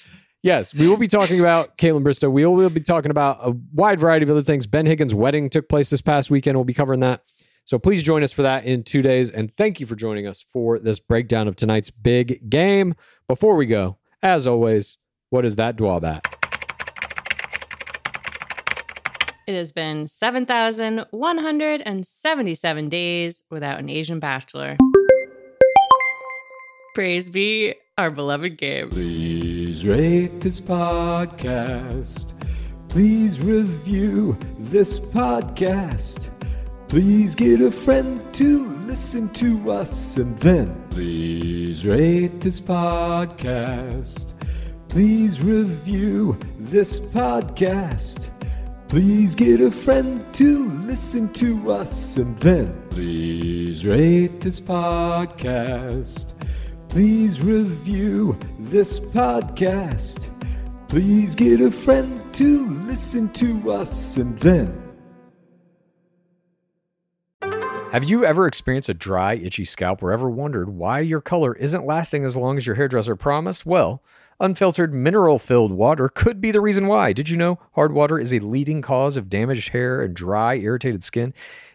Yes, we will be talking about Kaitlyn Bristowe. We will be talking about a wide variety of other things. Ben Higgins' wedding took place this past weekend. We'll be covering that. So please join us for that in two days. And thank you for joining us for this breakdown of tonight's big game. Before we go, as always, what is that dwab at? It has been 7,177 days without an Asian bachelor. Praise be our beloved game. Please rate this podcast. Please review this podcast. Please get a friend to listen to us and then please rate this podcast. Please review this podcast. Please get a friend to listen to us and then please rate this podcast. Please review this podcast. Please get a friend to listen to us and then Have you ever experienced a dry, itchy scalp or ever wondered why your color isn't lasting as long as your hairdresser promised? Well, unfiltered mineral filled water could be the reason why. Did you know hard water is a leading cause of damaged hair and dry, irritated skin?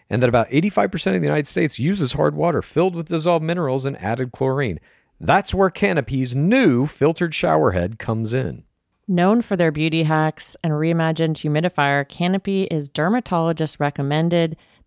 And that about 85% of the United States uses hard water filled with dissolved minerals and added chlorine. That's where Canopy's new filtered shower head comes in. Known for their beauty hacks and reimagined humidifier, Canopy is dermatologist recommended.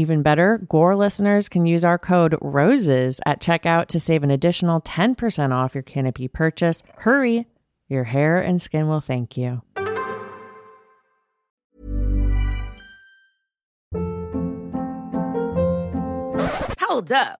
Even better, Gore listeners can use our code ROSES at checkout to save an additional 10% off your canopy purchase. Hurry, your hair and skin will thank you. Hold up.